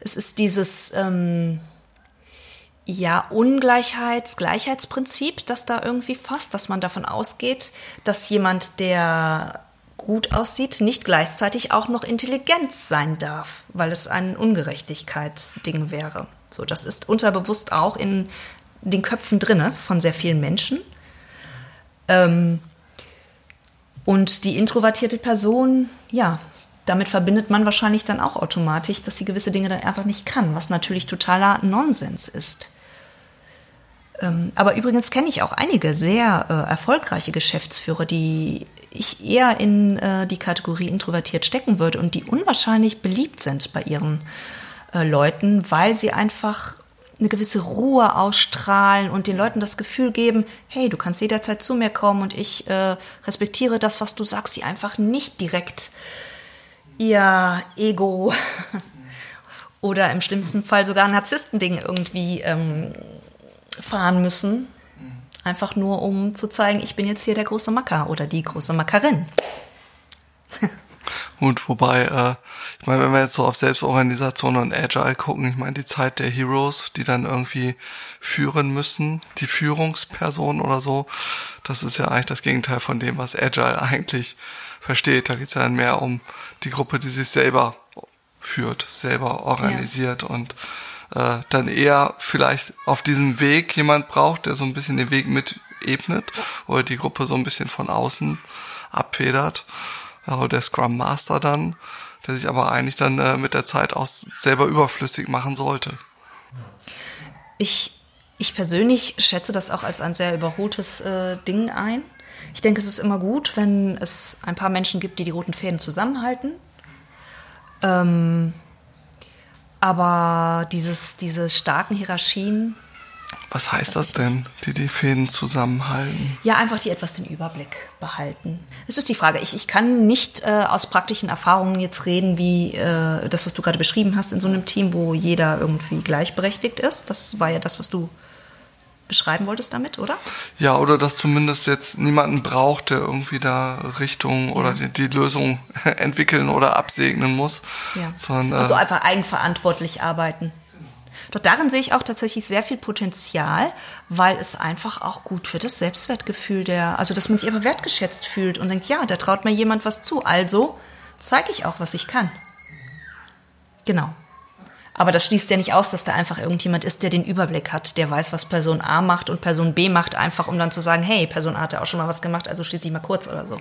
es ist dieses ähm, ja, Ungleichheits-Gleichheitsprinzip, das da irgendwie fasst, dass man davon ausgeht, dass jemand, der gut aussieht, nicht gleichzeitig auch noch intelligent sein darf, weil es ein Ungerechtigkeitsding wäre. So, das ist unterbewusst auch in den Köpfen drinne von sehr vielen Menschen. Ähm, und die introvertierte Person, ja, damit verbindet man wahrscheinlich dann auch automatisch, dass sie gewisse Dinge dann einfach nicht kann, was natürlich totaler Nonsens ist. Ähm, aber übrigens kenne ich auch einige sehr äh, erfolgreiche Geschäftsführer, die ich eher in äh, die Kategorie introvertiert stecken würde und die unwahrscheinlich beliebt sind bei ihren äh, Leuten, weil sie einfach eine gewisse Ruhe ausstrahlen und den Leuten das Gefühl geben, hey, du kannst jederzeit zu mir kommen und ich äh, respektiere das, was du sagst, die einfach nicht direkt ihr Ego oder im schlimmsten Fall sogar Narzisstending irgendwie ähm, fahren müssen. Einfach nur, um zu zeigen, ich bin jetzt hier der große Macker oder die große Mackerin. Und wobei, äh, ich meine, wenn wir jetzt so auf Selbstorganisation und Agile gucken, ich meine, die Zeit der Heroes, die dann irgendwie führen müssen, die Führungsperson oder so, das ist ja eigentlich das Gegenteil von dem, was Agile eigentlich versteht. Da geht es ja dann mehr um die Gruppe, die sich selber führt, selber organisiert ja. und äh, dann eher vielleicht auf diesem Weg jemand braucht, der so ein bisschen den Weg mit ebnet oder die Gruppe so ein bisschen von außen abfedert. Also der Scrum Master dann, der sich aber eigentlich dann äh, mit der Zeit auch selber überflüssig machen sollte. Ich, ich persönlich schätze das auch als ein sehr überholtes äh, Ding ein. Ich denke, es ist immer gut, wenn es ein paar Menschen gibt, die die roten Fäden zusammenhalten. Ähm, aber dieses, diese starken Hierarchien, Was heißt das denn, die die Fäden zusammenhalten? Ja, einfach die etwas den Überblick behalten. Es ist die Frage. Ich, ich kann nicht äh, aus praktischen Erfahrungen jetzt reden, wie äh, das, was du gerade beschrieben hast, in so einem Team, wo jeder irgendwie gleichberechtigt ist. Das war ja das, was du beschreiben wolltest damit, oder? Ja, oder dass zumindest jetzt niemanden braucht, der irgendwie da Richtung oder die, die Lösung entwickeln oder absegnen muss. Ja. Sondern, äh, also einfach eigenverantwortlich arbeiten. Doch darin sehe ich auch tatsächlich sehr viel Potenzial, weil es einfach auch gut für das Selbstwertgefühl der, also dass man sich aber wertgeschätzt fühlt und denkt, ja, da traut mir jemand was zu, also zeige ich auch, was ich kann. Genau. Aber das schließt ja nicht aus, dass da einfach irgendjemand ist, der den Überblick hat, der weiß, was Person A macht und Person B macht, einfach um dann zu sagen, hey, Person A hat ja auch schon mal was gemacht, also schließe ich mal kurz oder so.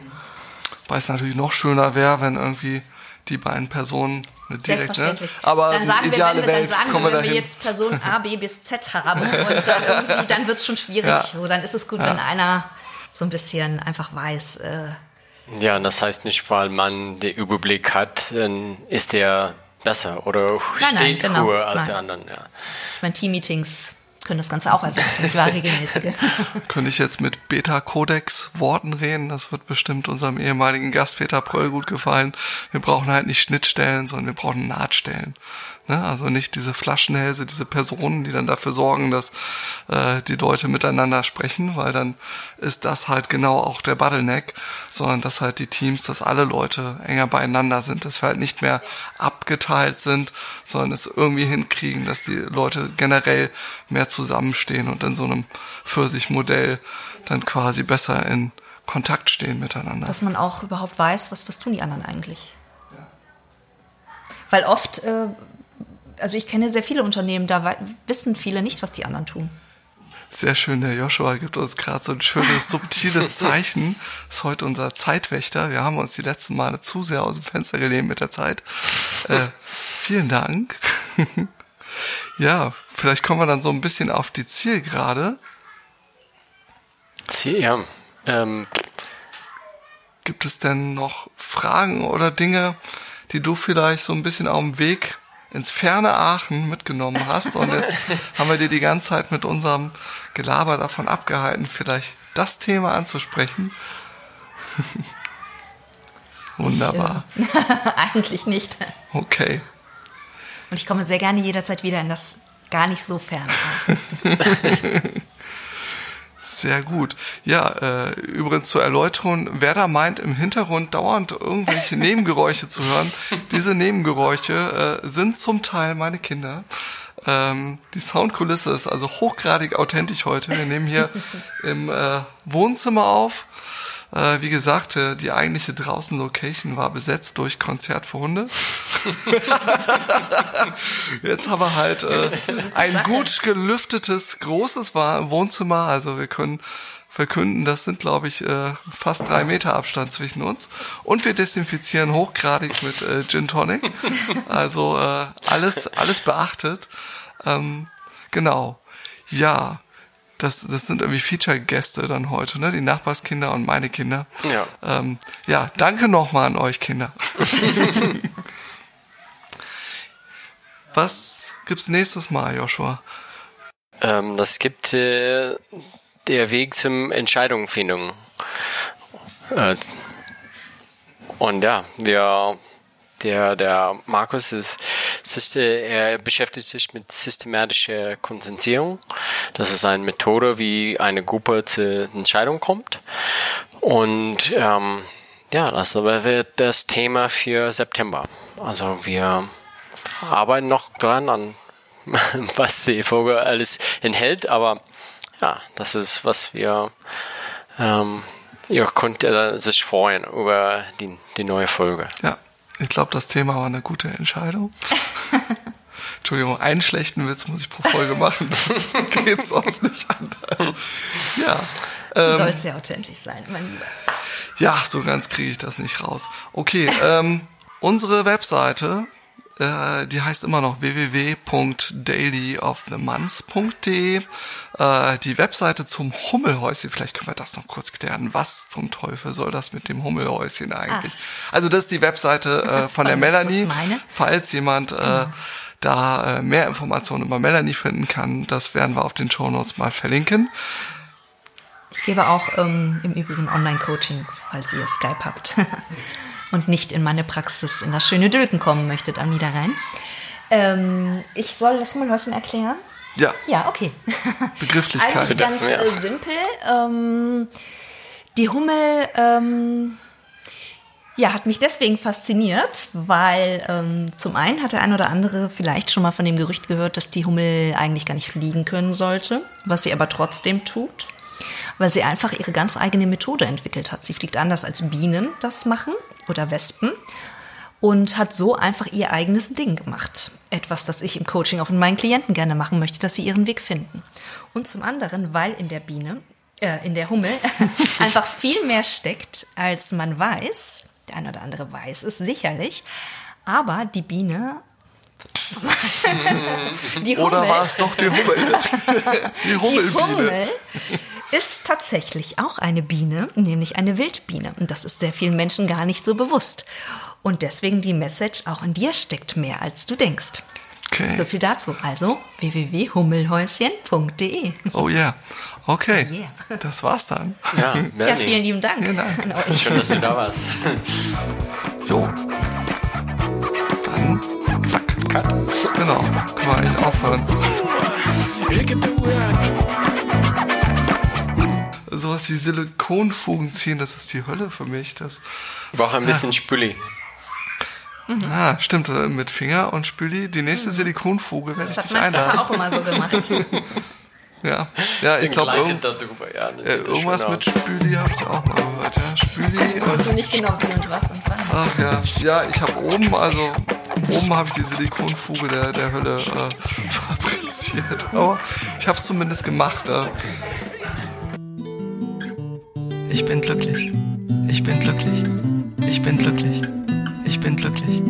Weil es natürlich noch schöner wäre, wenn irgendwie die beiden Personen direkt, ne? Selbstverständlich. Aber dann sagen ideale wir, wenn, Welt dann sagen kommen wir, wenn wir jetzt Person A, B bis Z haben und dann irgendwie, dann wird es schon schwierig. Ja. So, dann ist es gut, wenn einer so ein bisschen einfach weiß, äh, Ja, das heißt nicht, weil man den Überblick hat, dann ist der besser oder Nein, nein, genau, höher als nein. der anderen. Ja. ich meine, Teammeetings können das Ganze auch ersetzen, nicht wahr, regelmäßige. Könnte ich jetzt mit Beta-Codex-Worten reden? Das wird bestimmt unserem ehemaligen Gast Peter Pröll gut gefallen. Wir brauchen halt nicht Schnittstellen, sondern wir brauchen Nahtstellen. Ne? Also nicht diese Flaschenhälse, diese Personen, die dann dafür sorgen, dass äh, die Leute miteinander sprechen, weil dann ist das halt genau auch der Bottleneck, sondern dass halt die Teams, dass alle Leute enger beieinander sind, dass wir halt nicht mehr abgeteilt sind, sondern es irgendwie hinkriegen, dass die Leute generell mehr zusammenstehen und in so einem Pfirsich-Modell dann quasi besser in Kontakt stehen miteinander. Dass man auch überhaupt weiß, was, was tun die anderen eigentlich. Weil oft, äh, also ich kenne sehr viele Unternehmen, da wissen viele nicht, was die anderen tun. Sehr schön, der Joshua gibt uns gerade so ein schönes, subtiles Zeichen. Ist heute unser Zeitwächter. Wir haben uns die letzten Male zu sehr aus dem Fenster gelehnt mit der Zeit. Äh, vielen Dank. ja, vielleicht kommen wir dann so ein bisschen auf die Zielgerade. Sie, ja. Ähm, Gibt es denn noch Fragen oder Dinge, die du vielleicht so ein bisschen auf dem Weg ins ferne Aachen mitgenommen hast? Und jetzt haben wir dir die ganze Zeit mit unserem Gelaber davon abgehalten, vielleicht das Thema anzusprechen. Wunderbar. Eigentlich nicht. Okay. Und ich komme sehr gerne jederzeit wieder in das gar nicht so ferne. Sehr gut. Ja, äh, übrigens zur Erläuterung, wer da meint, im Hintergrund dauernd irgendwelche Nebengeräusche zu hören, diese Nebengeräusche äh, sind zum Teil meine Kinder. Ähm, die Soundkulisse ist also hochgradig authentisch heute. Wir nehmen hier im äh, Wohnzimmer auf. Äh, wie gesagt, äh, die eigentliche draußen Location war besetzt durch Konzert für Hunde. Jetzt haben wir halt äh, ein gut gelüftetes, großes Wohnzimmer. Also wir können verkünden, das sind, glaube ich, äh, fast drei Meter Abstand zwischen uns. Und wir desinfizieren hochgradig mit äh, Gin Tonic. Also äh, alles, alles beachtet. Ähm, genau. Ja. Das, das sind irgendwie Feature-Gäste dann heute, ne? Die Nachbarskinder und meine Kinder. Ja. Ähm, ja, danke nochmal an euch Kinder. Was gibt's nächstes Mal, Joshua? ähm, das gibt äh, der Weg zum Entscheidungsfindung. Äh, und ja, wir, der, der Markus ist, er beschäftigt sich mit systematischer Konsensierung. Das ist eine Methode, wie eine Gruppe zur Entscheidung kommt. Und ähm, ja, das wird das Thema für September. Also wir arbeiten noch dran an, was die Folge alles enthält, aber ja, das ist, was wir, ähm, ihr könnt äh, sich freuen über die, die neue Folge. Ja, ich glaube, das Thema war eine gute Entscheidung. Entschuldigung, einen schlechten Witz muss ich pro Folge machen. Das geht sonst nicht anders. Ja. Du sollst sehr authentisch sein, mein Lieber. Ja, so ganz kriege ich das nicht raus. Okay, ähm, unsere Webseite, äh, die heißt immer noch www.dailyofthemonth.de. Äh, die Webseite zum Hummelhäuschen, vielleicht können wir das noch kurz klären. Was zum Teufel soll das mit dem Hummelhäuschen eigentlich? Also das ist die Webseite äh, von der Melanie. meine? Falls jemand äh, da äh, mehr Informationen über Melanie finden kann, das werden wir auf den Show Notes mal verlinken. Ich gebe auch ähm, im Übrigen Online-Coachings, falls ihr Skype habt und nicht in meine Praxis in das schöne Dülken kommen möchtet am Niederrhein. Ähm, ich soll das mal was erklären. Ja. Ja, okay. Begrifflichkeit. Eigentlich ganz Ja. äh, simpel. Ähm, die Hummel ähm, ja, hat mich deswegen fasziniert, weil ähm, zum einen hat der ein oder andere vielleicht schon mal von dem Gerücht gehört, dass die Hummel eigentlich gar nicht fliegen können sollte, was sie aber trotzdem tut, weil sie einfach ihre ganz eigene Methode entwickelt hat. Sie fliegt anders als Bienen das machen oder Wespen und hat so einfach ihr eigenes Ding gemacht. Etwas, das ich im Coaching auch mit meinen Klienten gerne machen möchte, dass sie ihren Weg finden. Und zum anderen, weil in der Biene, äh, in der Hummel einfach viel mehr steckt, als man weiß. Der eine oder andere weiß es sicherlich. Aber die Biene. die Oder war es doch die Hummel? die die Hummelbiene. Hummel ist tatsächlich auch eine Biene, nämlich eine Wildbiene. Und das ist sehr vielen Menschen gar nicht so bewusst. Und deswegen die Message, auch in dir steckt mehr, als du denkst. Okay. So viel dazu. Also www.hummelhäuschen.de. Oh yeah. Okay. Yeah. Das war's dann. Ja, Ja, vielen lieben Dank, Vielen Dank. an euch. Schön, dass du da warst. Jo. Dann zack. Cut. Genau. Können wir eigentlich aufhören. Sowas wie Silikonfugen ziehen, das ist die Hölle für mich. Das, Brauche ein bisschen Spüli. ah, stimmt, äh, mit Finger und Spüli. Die nächste Silikonfuge werde ich Mhm. Das hat dich mein Papa einladen. auch immer so gemacht. Ja, ja ich glaube, irgend, ja. äh, irgendwas mit. Spüli habe ich auch mal gehört. Ja, Spüli und du nicht genau wie und was und wann. Ach ja, ja, ich habe oben, also oben habe ich die Silikonfuge der, der Hölle äh, fabriziert. Aber ich habe es zumindest gemacht. Äh. Ich bin glücklich. Ich bin glücklich. Ich bin glücklich. Ich bin glücklich.